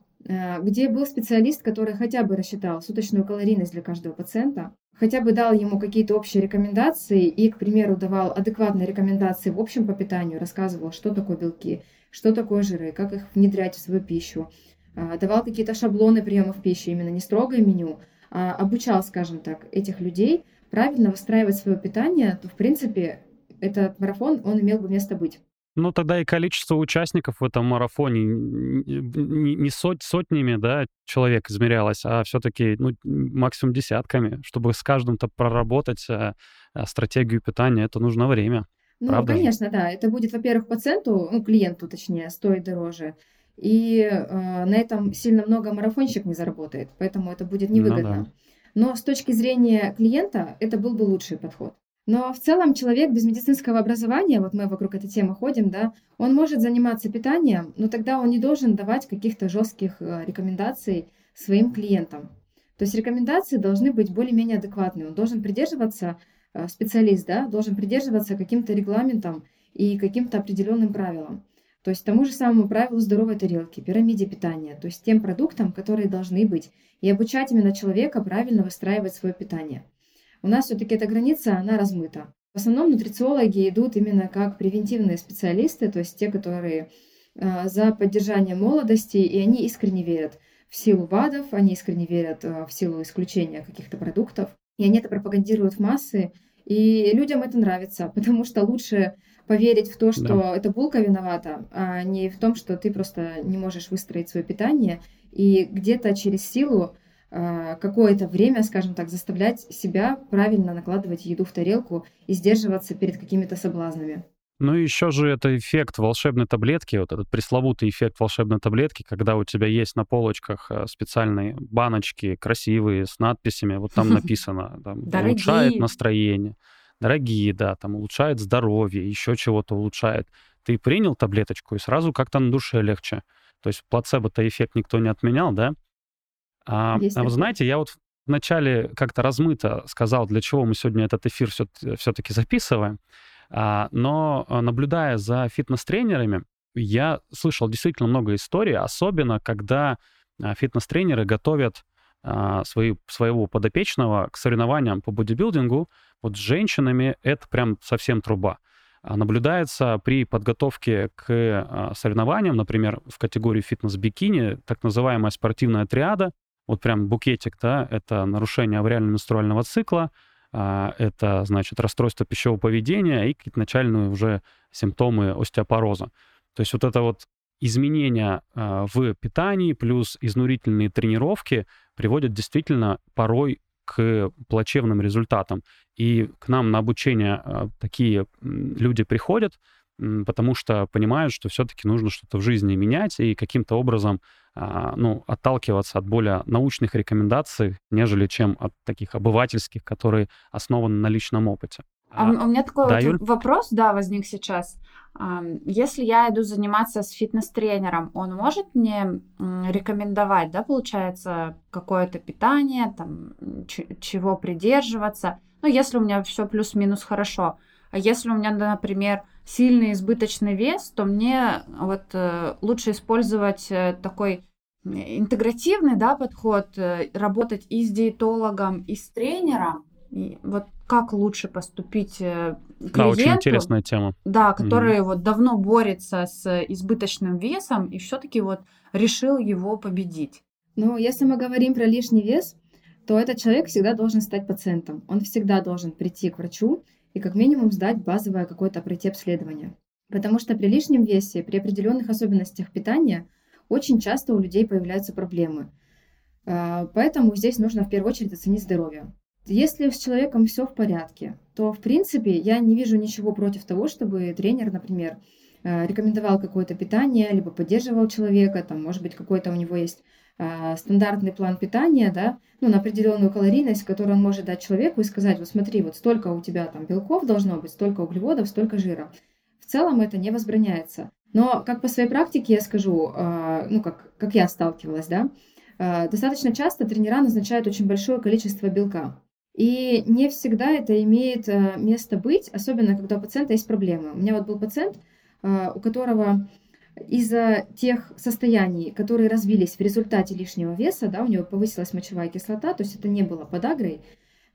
где был специалист, который хотя бы рассчитал суточную калорийность для каждого пациента, хотя бы дал ему какие-то общие рекомендации и, к примеру, давал адекватные рекомендации в общем по питанию, рассказывал, что такое белки, что такое жиры, как их внедрять в свою пищу, а, давал какие-то шаблоны приемов пищи, именно не строгое меню, а обучал, скажем так, этих людей правильно выстраивать свое питание, то, в принципе, этот марафон, он имел бы место быть. Ну, тогда и количество участников в этом марафоне не сот, сотнями да, человек измерялось, а все-таки ну, максимум десятками. Чтобы с каждым-то проработать а, стратегию питания, это нужно время. Ну, Правда конечно, да. Это будет, во-первых, пациенту, ну, клиенту, точнее, стоить дороже и э, на этом сильно много марафонщик не заработает, поэтому это будет невыгодно. Ну, да. Но с точки зрения клиента это был бы лучший подход. Но в целом человек без медицинского образования, вот мы вокруг этой темы ходим, да, он может заниматься питанием, но тогда он не должен давать каких-то жестких э, рекомендаций своим клиентам. То есть рекомендации должны быть более-менее адекватные. Он должен придерживаться, э, специалист, да, должен придерживаться каким-то регламентам и каким-то определенным правилам. То есть тому же самому правилу здоровой тарелки, пирамиде питания, то есть тем продуктам, которые должны быть, и обучать именно человека правильно выстраивать свое питание. У нас все-таки эта граница, она размыта. В основном нутрициологи идут именно как превентивные специалисты, то есть те, которые э, за поддержание молодости, и они искренне верят в силу БАДов, они искренне верят э, в силу исключения каких-то продуктов, и они это пропагандируют в массы, и людям это нравится, потому что лучше поверить в то, что да. это булка виновата, а не в том, что ты просто не можешь выстроить свое питание и где-то через силу какое-то время, скажем так, заставлять себя правильно накладывать еду в тарелку и сдерживаться перед какими-то соблазнами. Ну, еще же это эффект волшебной таблетки, вот этот пресловутый эффект волшебной таблетки, когда у тебя есть на полочках э, специальные баночки красивые с надписями, вот там написано, там, улучшает настроение дорогие, да, там улучшает здоровье, еще чего-то улучшает. Ты принял таблеточку, и сразу как-то на душе легче. То есть плацебо-то эффект никто не отменял, да? А, а вы знаете, я вот вначале как-то размыто сказал, для чего мы сегодня этот эфир все-таки записываем. А, но наблюдая за фитнес-тренерами, я слышал действительно много историй, особенно когда фитнес-тренеры готовят свои, своего подопечного к соревнованиям по бодибилдингу, вот с женщинами это прям совсем труба. А, наблюдается при подготовке к а, соревнованиям, например, в категории фитнес-бикини, так называемая спортивная триада, вот прям букетик, да, это нарушение авриально-менструального цикла, а, это, значит, расстройство пищевого поведения и какие-то начальные уже симптомы остеопороза. То есть вот это вот изменения в питании плюс изнурительные тренировки приводят действительно порой к плачевным результатам. И к нам на обучение а, такие люди приходят, потому что понимают, что все-таки нужно что-то в жизни менять и каким-то образом а, ну, отталкиваться от более научных рекомендаций, нежели чем от таких обывательских, которые основаны на личном опыте. А, у меня такой да, вот Юль? вопрос, да, возник сейчас. Если я иду заниматься с фитнес-тренером, он может мне рекомендовать, да, получается, какое-то питание, там, чего придерживаться? Ну, если у меня все плюс-минус хорошо. А если у меня, например, сильный избыточный вес, то мне вот э, лучше использовать э, такой интегративный да, подход, э, работать и с диетологом, и с тренером. И вот как лучше поступить клиенту, да, очень интересная тема. Да, который mm вот давно борется с избыточным весом и все-таки вот решил его победить. Ну, если мы говорим про лишний вес, то этот человек всегда должен стать пациентом. Он всегда должен прийти к врачу и как минимум сдать базовое какое-то пройти обследование. Потому что при лишнем весе, при определенных особенностях питания очень часто у людей появляются проблемы. А, поэтому здесь нужно в первую очередь оценить здоровье. Если с человеком все в порядке, то, в принципе, я не вижу ничего против того, чтобы тренер, например, э, рекомендовал какое-то питание, либо поддерживал человека, там, может быть, какой-то у него есть стандартный план питания, да, ну, на определенную калорийность, которую он может дать человеку и сказать, вот смотри, вот столько у тебя там белков должно быть, столько углеводов, столько жира. В целом это не возбраняется. Но как по своей практике я скажу, э, ну, как, как я сталкивалась, да, достаточно часто тренера назначают очень большое количество белка. И не всегда это имеет э, место быть, особенно когда у пациента есть проблемы. У меня вот был пациент, э, у которого из-за тех состояний, которые развились в результате лишнего веса, да, у него повысилась мочевая кислота, то есть это не было подагрой,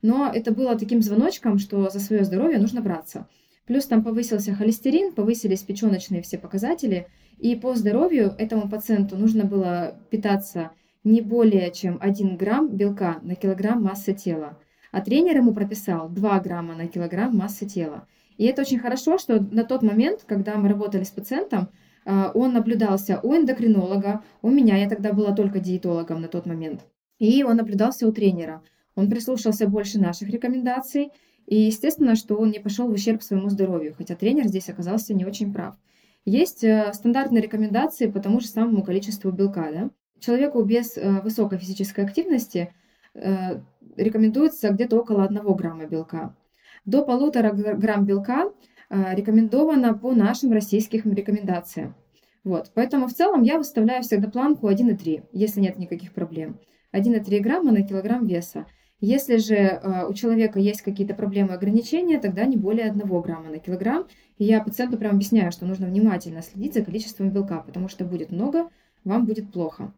но это было таким звоночком, что за свое здоровье нужно браться. Плюс там повысился холестерин, повысились печеночные все показатели, и по здоровью этому пациенту нужно было питаться не более чем 1 грамм белка на килограмм массы тела. А тренер ему прописал 2 грамма на килограмм массы тела. И это очень хорошо, что на тот момент, когда мы работали с пациентом, он наблюдался у эндокринолога, у меня, я тогда была только диетологом на тот момент, и он наблюдался у тренера. Он прислушался больше наших рекомендаций, и естественно, что он не пошел в ущерб своему здоровью, хотя тренер здесь оказался не очень прав. Есть э, стандартные рекомендации по тому же самому количеству белка. Да? Человеку без э, высокой физической активности э, рекомендуется где-то около 1 грамма белка. До полутора грамм белка а, рекомендовано по нашим российским рекомендациям. Вот. Поэтому в целом я выставляю всегда планку 1,3, если нет никаких проблем. 1,3 грамма на килограмм веса. Если же э, у человека есть какие-то проблемы ограничения, тогда не более 1 грамма на килограмм. И я пациенту прям объясняю, что нужно внимательно следить за количеством белка, потому что будет много, вам будет плохо.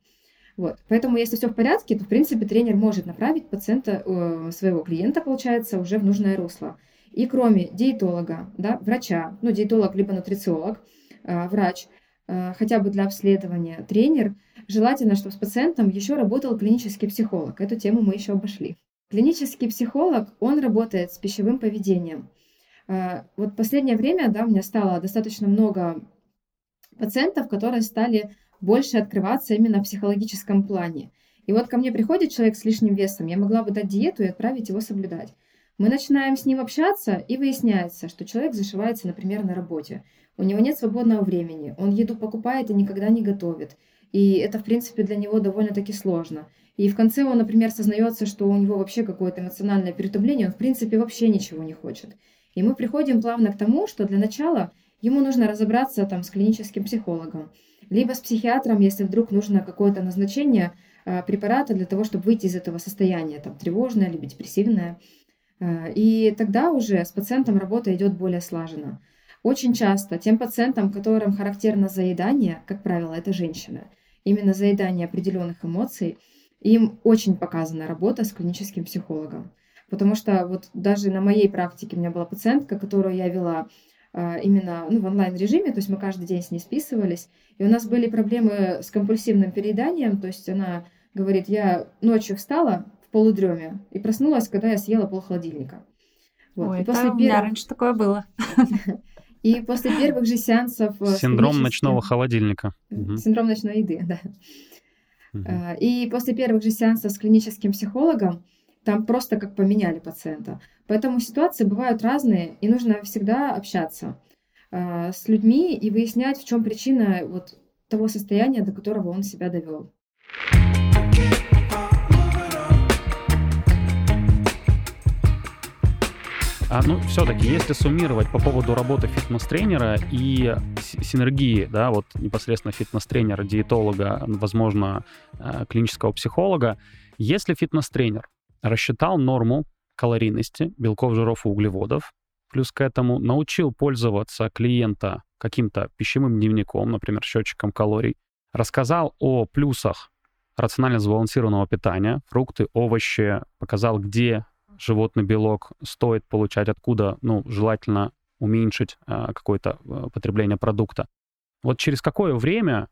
Вот. Поэтому, если все в порядке, то, в принципе, тренер может направить пациента, э, своего клиента, получается, уже в нужное русло. И кроме диетолога, да, врача, ну, диетолог либо нутрициолог, э, врач, хотя бы для обследования, тренер, желательно, чтобы с пациентом еще работал клинический психолог. Эту тему мы еще обошли. Клинический психолог, он работает с пищевым поведением. Э, вот в последнее время, да, у меня стало достаточно много пациентов, которые стали больше открываться именно в психологическом плане. И вот ко мне приходит человек с лишним весом, я могла бы дать диету и отправить его соблюдать. Мы начинаем с ним общаться, и выясняется, что человек зашивается, например, на работе. У него нет свободного времени, он еду покупает и никогда не готовит. И это, в принципе, для него довольно-таки сложно. И в конце он, например, сознается, что у него вообще какое-то эмоциональное переутомление, он, в принципе, вообще ничего не хочет. И мы приходим плавно к тому, что для начала ему нужно разобраться там с клиническим психологом, либо с психиатром, если вдруг нужно какое-то назначение э, препарата для того, чтобы выйти из этого состояния, там, тревожное либо депрессивное. Э, и тогда уже с пациентом работа идет более слаженно. Очень часто тем пациентам, которым характерно заедание, как правило, это женщины, именно заедание определенных эмоций, им очень показана работа с клиническим психологом. Потому что вот даже на моей практике у меня была пациентка, которую я вела а, именно ну, в онлайн-режиме, то есть мы каждый день с ней списывались, и у нас были проблемы с компульсивным перееданием, то есть она говорит, я ночью встала в полудреме и проснулась, когда я съела пол холодильника. Вот. Ой, и после это у меня раньше такое было. И после первых же сеансов... Э, Синдром ночного холодильника. Синдром ночной еды, да. И после первых же сеансов с клиническим психологом там просто как поменяли пациента. Поэтому ситуации бывают разные, и нужно всегда общаться э, с людьми и выяснять, в чем причина вот того состояния, до которого он себя довел. А, ну, все-таки, если суммировать по поводу работы фитнес-тренера и синергии, да, вот непосредственно фитнес-тренера, диетолога, возможно, э, клинического психолога, если фитнес-тренер рассчитал норму калорийности белков, жиров и углеводов, плюс к этому научил пользоваться клиента каким-то пищевым дневником, например, счетчиком калорий, рассказал о плюсах рационально сбалансированного питания, фрукты, овощи, показал, где животный белок стоит получать, откуда, ну, желательно уменьшить а, какое-то а, потребление продукта. Вот через какое время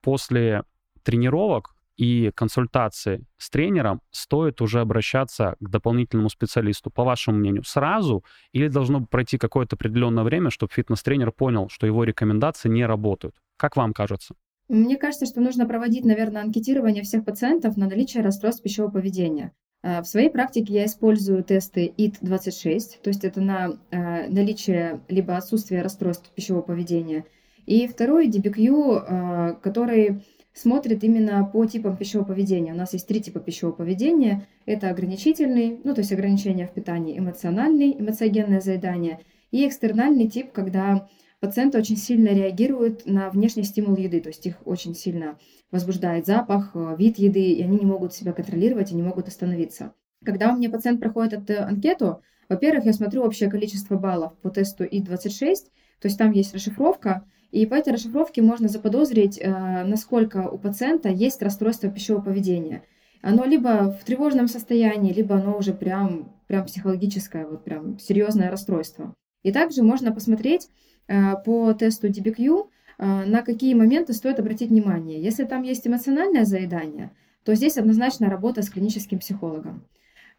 после тренировок и консультации с тренером стоит уже обращаться к дополнительному специалисту, по вашему мнению, сразу или должно пройти какое-то определенное время, чтобы фитнес-тренер понял, что его рекомендации не работают? Как вам кажется? Мне кажется, что нужно проводить, наверное, анкетирование всех пациентов на наличие расстройств пищевого поведения. А, в своей практике я использую тесты IT26, то есть это на э, наличие либо отсутствие расстройств пищевого поведения. И второй DBQ, э, который смотрит именно по типам пищевого поведения. У нас есть три типа пищевого поведения. Это ограничительный, ну то есть ограничение в питании, эмоциональный, эмоциогенное заедание, и экстернальный тип, когда пациенты очень сильно реагируют на внешний стимул еды, то есть их очень сильно возбуждает запах, э, вид еды, и они не могут себя контролировать и не могут остановиться. Когда у меня пациент проходит эту анкету, во-первых, я смотрю общее количество баллов по тесту И26, то есть там есть расшифровка, и по этой расшифровке можно заподозрить, э, насколько у пациента есть расстройство пищевого поведения. Оно либо в тревожном состоянии, либо оно уже прям, прям психологическое, вот прям серьезное расстройство. И также можно посмотреть по тесту DBQ, э, на какие моменты стоит обратить внимание. Если там есть эмоциональное заедание, то здесь однозначно работа с клиническим психологом.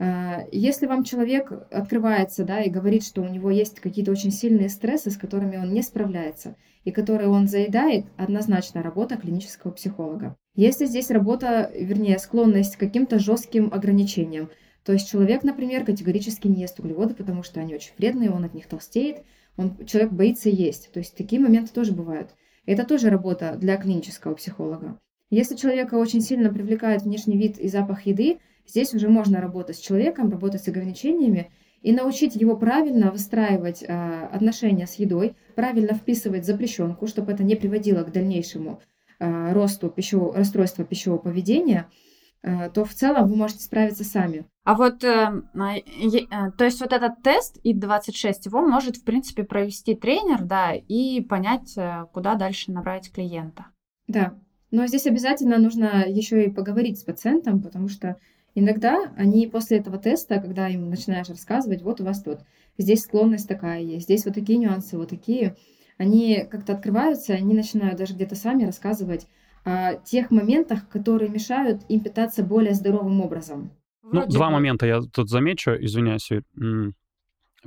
А, если вам человек открывается да, и говорит, что у него есть какие-то очень сильные стрессы, с которыми он не справляется, и которые он заедает, однозначно работа клинического психолога. Если здесь работа, вернее, склонность к каким-то жестким ограничениям, то есть человек, например, категорически не ест углеводы, потому что они очень вредные, он от них толстеет, он, человек боится есть. То есть такие моменты тоже бывают. Это тоже работа для клинического психолога. Если человека очень сильно привлекает внешний вид и запах еды, Здесь уже можно работать с человеком, работать с ограничениями и научить его правильно выстраивать э, отношения с едой, правильно вписывать запрещенку, чтобы это не приводило к дальнейшему э, росту пищевого, расстройства пищевого поведения, то в целом вы можете справиться сами. А вот, э, э, то есть вот этот тест И-26, его может, в принципе, провести тренер, да, и понять, э, куда дальше набрать клиента. Да, но здесь обязательно нужно еще и поговорить с пациентом, потому что Иногда они после этого теста, когда им начинаешь рассказывать, вот у вас тут, здесь склонность такая есть, здесь вот такие нюансы, вот такие, они как-то открываются, они начинают даже где-то сами рассказывать тех моментах, которые мешают им питаться более здоровым образом. Ну, два момента я тут замечу, извиняюсь.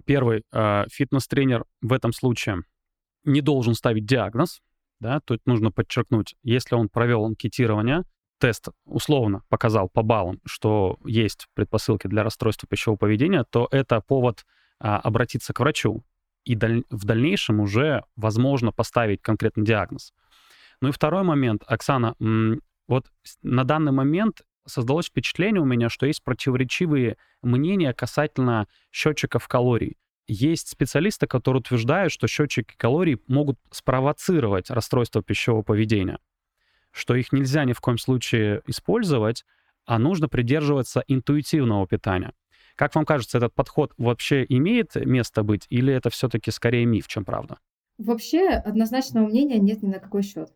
Первый, а, фитнес-тренер в этом случае не должен ставить диагноз, да, тут нужно подчеркнуть, если он провел анкетирование, тест условно показал по баллам, что есть предпосылки для расстройства пищевого поведения, то это повод а, обратиться к врачу и даль- в дальнейшем уже возможно поставить конкретный диагноз. Ну и второй момент, Оксана, вот на данный момент создалось впечатление у меня, что есть противоречивые мнения касательно счетчиков калорий. Есть специалисты, которые утверждают, что счетчики калорий могут спровоцировать расстройство пищевого поведения что их нельзя ни в коем случае использовать, а нужно придерживаться интуитивного питания. Как вам кажется, этот подход вообще имеет место быть, или это все-таки скорее миф, чем правда? Вообще однозначного мнения нет ни на какой счет.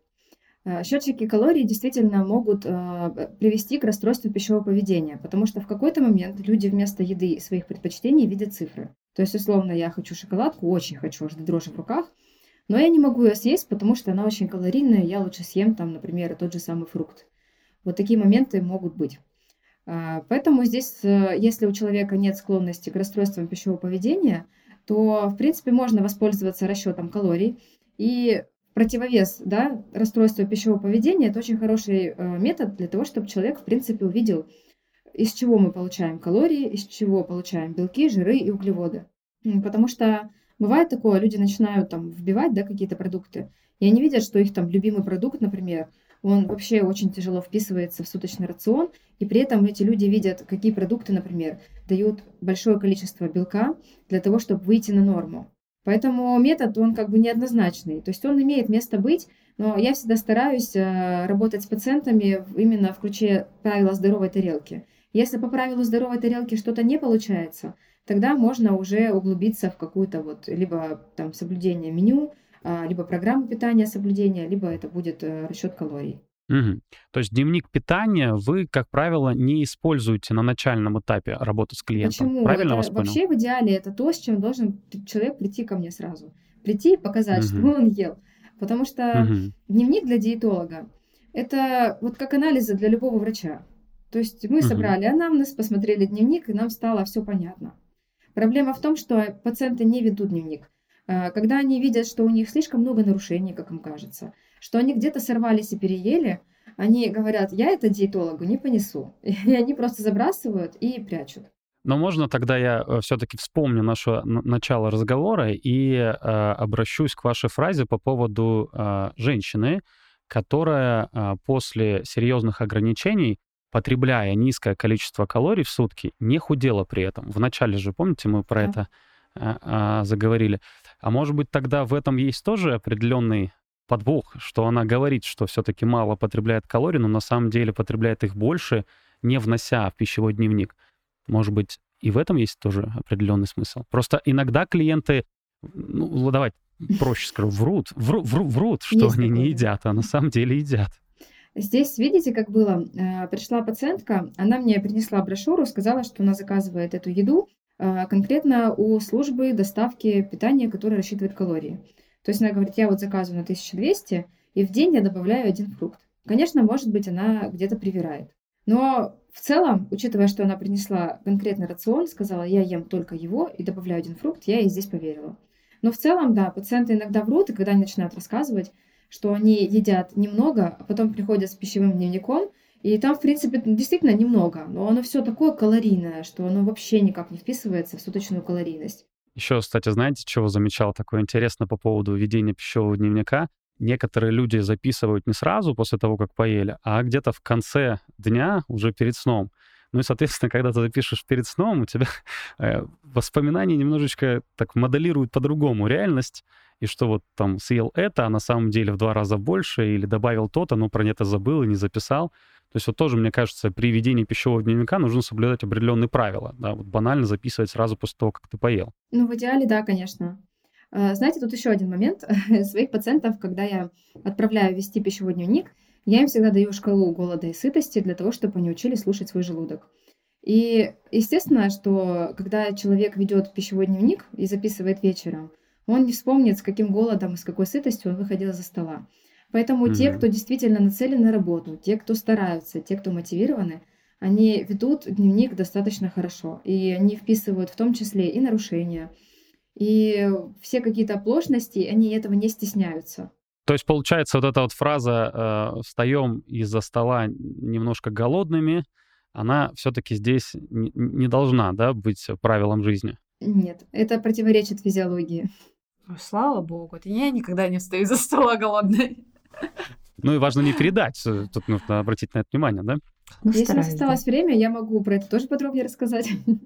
Э, Счетчики калорий действительно могут э, привести к расстройству пищевого поведения, потому что в какой-то момент люди вместо еды и своих предпочтений видят цифры. То есть, условно, я хочу шоколадку, очень хочу, аж до дрожи в руках, но я не могу ее съесть, потому что она очень калорийная, я лучше съем там, например, тот же самый фрукт. Вот такие моменты могут быть. А, поэтому здесь, э, если у человека нет склонности к расстройствам пищевого поведения, то, в принципе, можно воспользоваться расчетом калорий. И противовес да, расстройства пищевого поведения – это очень хороший э, метод для того, чтобы человек, в принципе, увидел, из чего мы получаем калории, из чего получаем белки, жиры и углеводы. Потому что бывает такое, люди начинают там вбивать да, какие-то продукты, и они видят, что их там любимый продукт, например, он вообще очень тяжело вписывается в суточный рацион, и при этом эти люди видят, какие продукты, например, дают большое количество белка для того, чтобы выйти на норму. Поэтому метод, он как бы неоднозначный. То есть он имеет место быть, но я всегда стараюсь э, работать с пациентами именно в ключе правила здоровой тарелки. Если по правилу здоровой тарелки что-то не получается, тогда можно уже углубиться в какую-то вот либо там соблюдение меню, а, либо программу питания соблюдения, либо это будет э, расчет калорий. Угу. То есть дневник питания вы, как правило, не используете на начальном этапе работы с клиентом. Почему? Правильно это, вас понял? Вообще в идеале это то, с чем должен человек прийти ко мне сразу. Прийти и показать, угу. что он ел. Потому что угу. дневник для диетолога это вот как анализы для любого врача. То есть мы угу. собрали анамнез, посмотрели дневник, и нам стало все понятно. Проблема в том, что пациенты не ведут дневник. А, когда они видят, что у них слишком много нарушений, как им кажется, что они где-то сорвались и переели, они говорят, я это диетологу не понесу. И они просто забрасывают и прячут. Но можно тогда я э, все-таки вспомню наше начало разговора и э, обращусь к вашей фразе по поводу э, женщины, которая э, после серьезных ограничений, потребляя низкое количество калорий в сутки, не худела при этом. Вначале же, помните, мы про да. это э, э, заговорили. А может быть, тогда в этом есть тоже определенный подвох, что она говорит, что все-таки мало потребляет калорий, но на самом деле потребляет их больше, не внося в пищевой дневник. Может быть, и в этом есть тоже определенный смысл. Просто иногда клиенты, ну, давай проще скажу, врут, вру, вру, врут, что есть они такое. не едят, а на самом деле едят. Здесь, видите, как было? Э, пришла пациентка, она мне принесла брошюру, сказала, что она заказывает эту еду, а, конкретно у службы доставки питания, которая рассчитывает калории. То есть она говорит, я вот заказываю на 1200, и в день я добавляю один фрукт. Конечно, может быть, она где-то привирает. Но в целом, учитывая, что она принесла конкретный рацион, сказала, я ем только его и добавляю один фрукт, я ей здесь поверила. Но в целом, да, пациенты иногда врут, и когда они начинают рассказывать, что они едят немного, а потом приходят с пищевым дневником, и там, в принципе, действительно немного, но оно все такое калорийное, что оно вообще никак не вписывается в суточную калорийность. Еще, кстати, знаете, чего замечал такое интересно по поводу ведения пищевого дневника? Некоторые люди записывают не сразу после того, как поели, а где-то в конце дня, уже перед сном. Ну и, соответственно, когда ты запишешь перед сном, у тебя э, воспоминания немножечко так моделируют по-другому реальность, и что вот там съел это, а на самом деле в два раза больше, или добавил то-то, но про это забыл и не записал. То есть вот тоже, мне кажется, при ведении пищевого дневника нужно соблюдать определенные правила. Да, вот банально записывать сразу после того, как ты поел. Ну, в идеале, да, конечно. А, знаете, тут еще один момент. Своих пациентов, когда я отправляю вести пищевой дневник, я им всегда даю шкалу голода и сытости для того, чтобы они учили слушать свой желудок. И естественно, что когда человек ведет пищевой дневник и записывает вечером, он не вспомнит, с каким голодом и с какой сытостью он выходил за стола. Поэтому mm-hmm. те, кто действительно нацелен на работу, те, кто стараются, те, кто мотивированы, они ведут дневник достаточно хорошо. И они вписывают в том числе и нарушения, и все какие-то оплошности, они этого не стесняются. То есть получается вот эта вот фраза э, «встаем из-за стола немножко голодными», она все-таки здесь не, не должна да, быть правилом жизни? Нет, это противоречит физиологии. Слава богу, я никогда не встаю из-за стола голодной. Ну и важно не передать. Э, тут нужно обратить на это внимание, да? Ну, Если у нас осталось время, я могу про это тоже подробнее рассказать.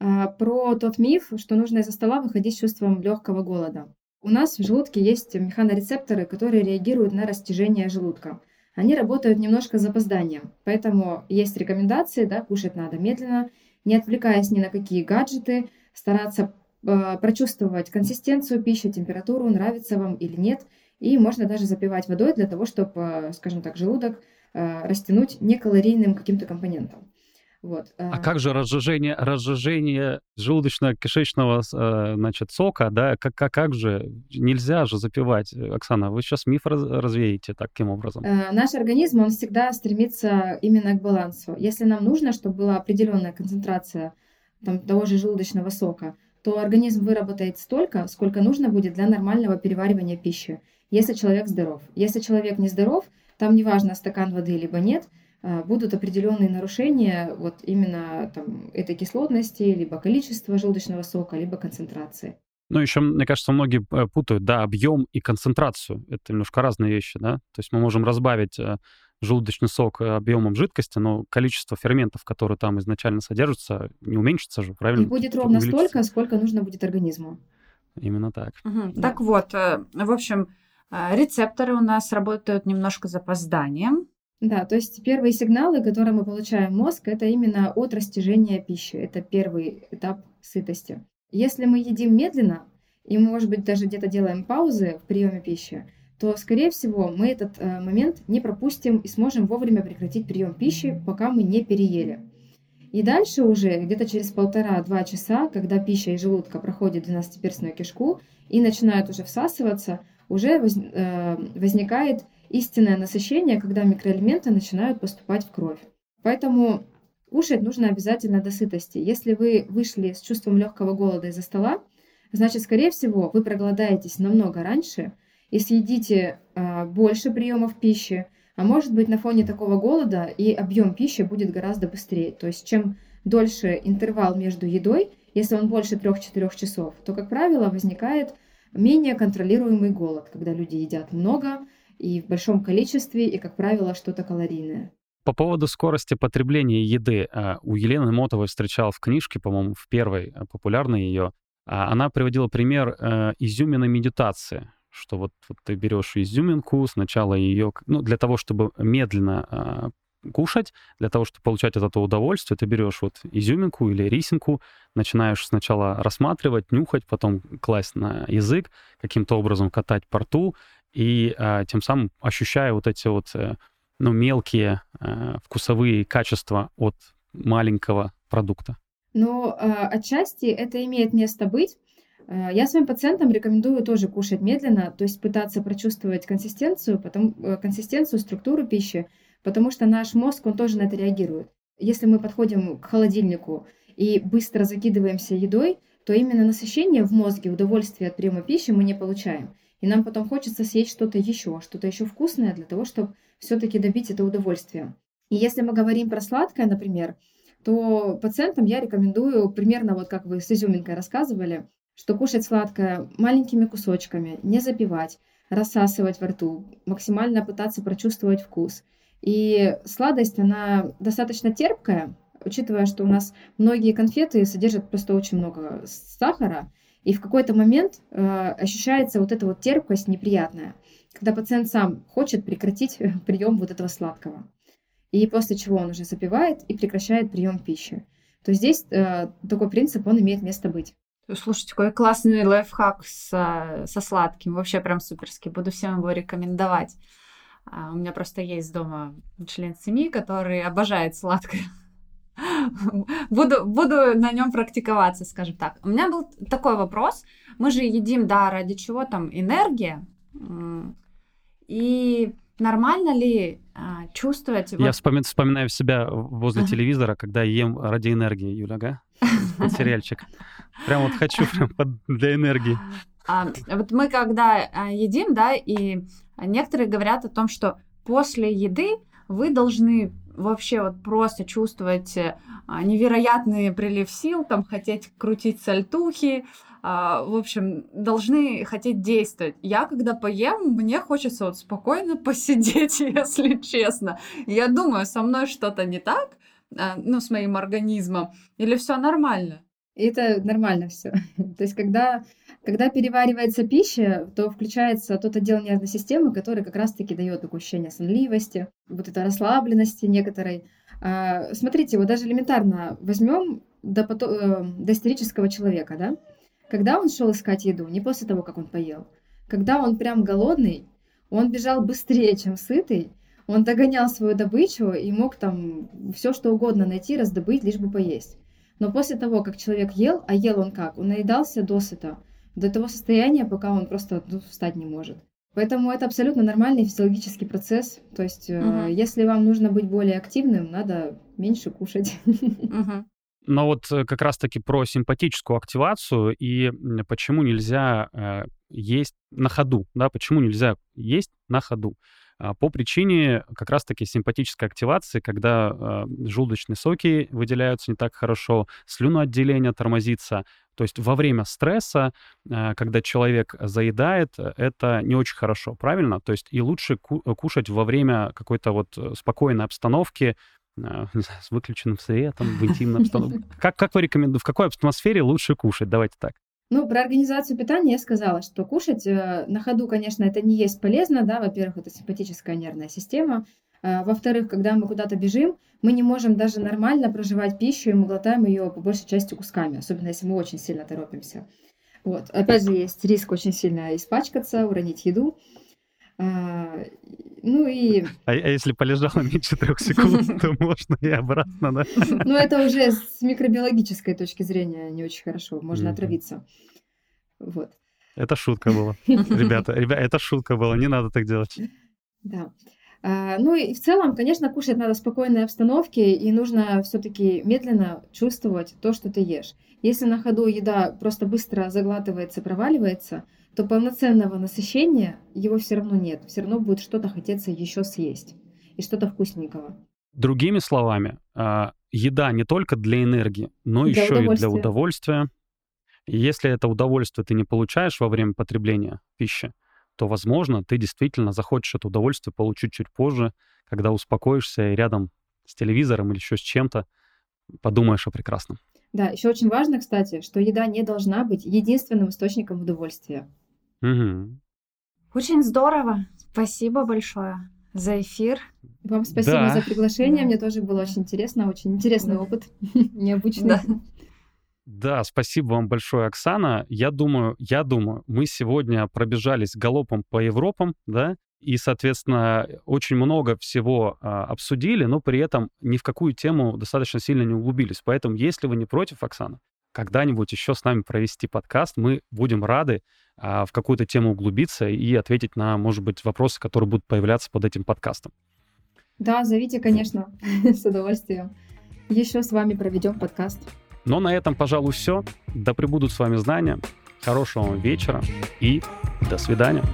А, про тот миф, что нужно из-за стола выходить с чувством легкого голода. У нас в желудке есть механорецепторы, которые реагируют на растяжение желудка. Они работают немножко с запозданием, поэтому есть рекомендации, да, кушать надо медленно, не отвлекаясь ни на какие гаджеты, стараться прочувствовать консистенцию пищи, температуру, нравится вам или нет. И можно даже запивать водой для того, чтобы, э, скажем так, желудок э, растянуть некалорийным каким-то компонентом. Вот. А как же разжижение, разжижение желудочно-кишечного значит, сока, да, как, как, как же, нельзя же запивать. Оксана, вы сейчас миф раз, развеете таким образом. Э, наш организм, он всегда стремится именно к балансу. Если нам нужно, чтобы была определенная концентрация там, того же желудочного сока, то организм выработает столько, сколько нужно будет для нормального переваривания пищи, если человек здоров. Если человек не здоров, там неважно, стакан воды либо нет – а, будут определенные нарушения вот именно там, этой кислотности, либо количества желудочного сока, либо концентрации. Ну, еще, мне кажется, многие э, путают, да, объем и концентрацию. Это немножко разные вещи, да. То есть мы можем разбавить э, желудочный сок э, объемом жидкости, но количество ферментов, которые там изначально содержатся, не уменьшится же, правильно? И будет ровно столько, сколько нужно будет организму. Именно так. Угу. Да. Так вот, в общем, рецепторы у нас работают немножко запозданием. Да, то есть первые сигналы, которые мы получаем в мозг, это именно от растяжения пищи. Это первый этап сытости. Если мы едим медленно, и мы, может быть, даже где-то делаем паузы в приеме пищи, то, скорее всего, мы этот э, момент не пропустим и сможем вовремя прекратить прием пищи, пока мы не переели. И дальше уже где-то через полтора-два часа, когда пища из желудка проходит 12-перстную кишку и начинает уже всасываться, уже воз, э, возникает истинное насыщение, когда микроэлементы начинают поступать в кровь. Поэтому кушать нужно обязательно до сытости. Если вы вышли с чувством легкого голода из-за стола, значит, скорее всего, вы проголодаетесь намного раньше и съедите э, больше приемов пищи, а может быть на фоне такого голода и объем пищи будет гораздо быстрее. То есть чем дольше интервал между едой, если он больше 3-4 часов, то, как правило, возникает менее контролируемый голод, когда люди едят много, и в большом количестве, и, как правило, что-то калорийное. По поводу скорости потребления еды. А, у Елены Мотовой встречал в книжке, по-моему, в первой а, популярной ее, она приводила пример э, изюминой медитации, что вот, вот ты берешь изюминку, сначала ее, ну, для того, чтобы медленно кушать, для того, чтобы получать от этого удовольствие, ты берешь вот изюминку или рисинку, начинаешь сначала рассматривать, нюхать, потом класть на язык, каким-то образом катать по рту, и а, тем самым ощущая вот эти вот э, ну, мелкие а, вкусовые качества от маленького продукта. Но а, отчасти это имеет место быть. А, я своим пациентам рекомендую тоже кушать медленно, то есть пытаться прочувствовать консистенцию, потом, э, консистенцию, структуру пищи, потому что наш мозг, он тоже на это реагирует. Если мы подходим к холодильнику и быстро закидываемся едой, то именно насыщение в мозге, удовольствие от приема пищи мы не получаем. И нам потом хочется съесть что-то еще, что-то еще вкусное для того, чтобы все-таки добить это удовольствие. И если мы говорим про сладкое, например, то пациентам я рекомендую примерно вот как вы с изюминкой рассказывали, что кушать сладкое маленькими кусочками, не запивать, рассасывать во рту, максимально пытаться прочувствовать вкус. И сладость, она достаточно терпкая, учитывая, что у нас многие конфеты содержат просто очень много сахара, и в какой-то момент э, ощущается вот эта вот терпкость неприятная, когда пациент сам хочет прекратить прием вот этого сладкого. И после чего он уже запивает и прекращает прием пищи. То здесь э, такой принцип, он имеет место быть. Слушайте, какой классный лайфхак с, со сладким. Вообще прям суперский. Буду всем его рекомендовать. А, у меня просто есть дома член семьи, который обожает сладкое. буду, буду на нем практиковаться, скажем так. У меня был такой вопрос. Мы же едим, да, ради чего там энергия. И нормально ли а, чувствовать... Я вот... вспоминаю, вспоминаю себя возле телевизора, когда ем ради энергии, Юля, ага? Сериальчик. Прям вот хочу прям для энергии. А, вот мы когда а, едим, да, и некоторые говорят о том, что после еды вы должны вообще вот просто чувствовать а, невероятный прилив сил, там хотеть крутить сальтухи, а, в общем, должны хотеть действовать. Я, когда поем, мне хочется вот спокойно посидеть, если честно. Я думаю, со мной что-то не так, а, ну, с моим организмом, или все нормально. Это нормально все. То есть, когда когда переваривается пища, то включается тот отдел нервной системы, который как раз-таки дает такое ощущение сонливости, вот этой расслабленности некоторой. А, смотрите, вот даже элементарно возьмем до, э, до исторического человека, да? Когда он шел искать еду, не после того, как он поел. Когда он прям голодный, он бежал быстрее, чем сытый, он догонял свою добычу и мог там все что угодно найти, раздобыть, лишь бы поесть. Но после того, как человек ел, а ел он как? Он наедался досыта, до того состояния, пока он просто ну, встать не может. Поэтому это абсолютно нормальный физиологический процесс. То есть, угу. э, если вам нужно быть более активным, надо меньше кушать. Угу. Но вот э, как раз-таки про симпатическую активацию и почему нельзя э, есть на ходу, да, почему нельзя есть на ходу. А, по причине как раз-таки симпатической активации, когда э, желудочные соки выделяются не так хорошо, слюноотделение тормозится. То есть во время стресса, э, когда человек заедает, это не очень хорошо, правильно? То есть и лучше ку- кушать во время какой-то вот спокойной обстановки, не знаю, с выключенным светом, в интимной обстановке. Как, как вы рекомендуете, в какой атмосфере лучше кушать? Давайте так. Ну, про организацию питания я сказала, что кушать э, на ходу, конечно, это не есть полезно, да, во-первых, это симпатическая нервная система, э, во-вторых, когда мы куда-то бежим, мы не можем даже нормально проживать пищу, и мы глотаем ее по большей части кусками, особенно если мы очень сильно торопимся. Вот. Опять же, есть риск очень сильно испачкаться, уронить еду. А, ну и... А, а если полежало меньше трех секунд, то можно и обратно, да? Ну это уже с микробиологической точки зрения не очень хорошо, можно отравиться. Вот. Это шутка была. Ребята, ребята, это шутка была, не надо так делать. Да. А, ну и в целом, конечно, кушать надо в спокойной обстановке, и нужно все-таки медленно чувствовать то, что ты ешь. Если на ходу еда просто быстро заглатывается, проваливается, то полноценного насыщения его все равно нет. Все равно будет что-то хотеться еще съесть и что-то вкусненького. Другими словами, а, еда не только для энергии, но для еще и для удовольствия. И если это удовольствие ты не получаешь во время потребления пищи, то, возможно, ты действительно захочешь это удовольствие получить чуть позже, когда успокоишься и рядом с телевизором или еще с чем-то подумаешь о прекрасном. Да, еще очень важно, кстати, что еда не должна быть единственным источником удовольствия. Угу. Очень здорово. Спасибо большое за эфир. Вам спасибо да. за приглашение. Да. Мне тоже было очень интересно, очень интересный да. опыт, необычный. Да. Да, спасибо вам большое, Оксана. Я думаю, я думаю, мы сегодня пробежались галопом по Европам, да, и, соответственно, очень много всего а, обсудили, но при этом ни в какую тему достаточно сильно не углубились. Поэтому, если вы не против, Оксана, когда-нибудь еще с нами провести подкаст, мы будем рады а, в какую-то тему углубиться и ответить на, может быть, вопросы, которые будут появляться под этим подкастом. Да, зовите, конечно, с удовольствием. Еще с вами проведем подкаст. Но на этом, пожалуй, все. Да пребудут с вами знания. Хорошего вам вечера и до свидания.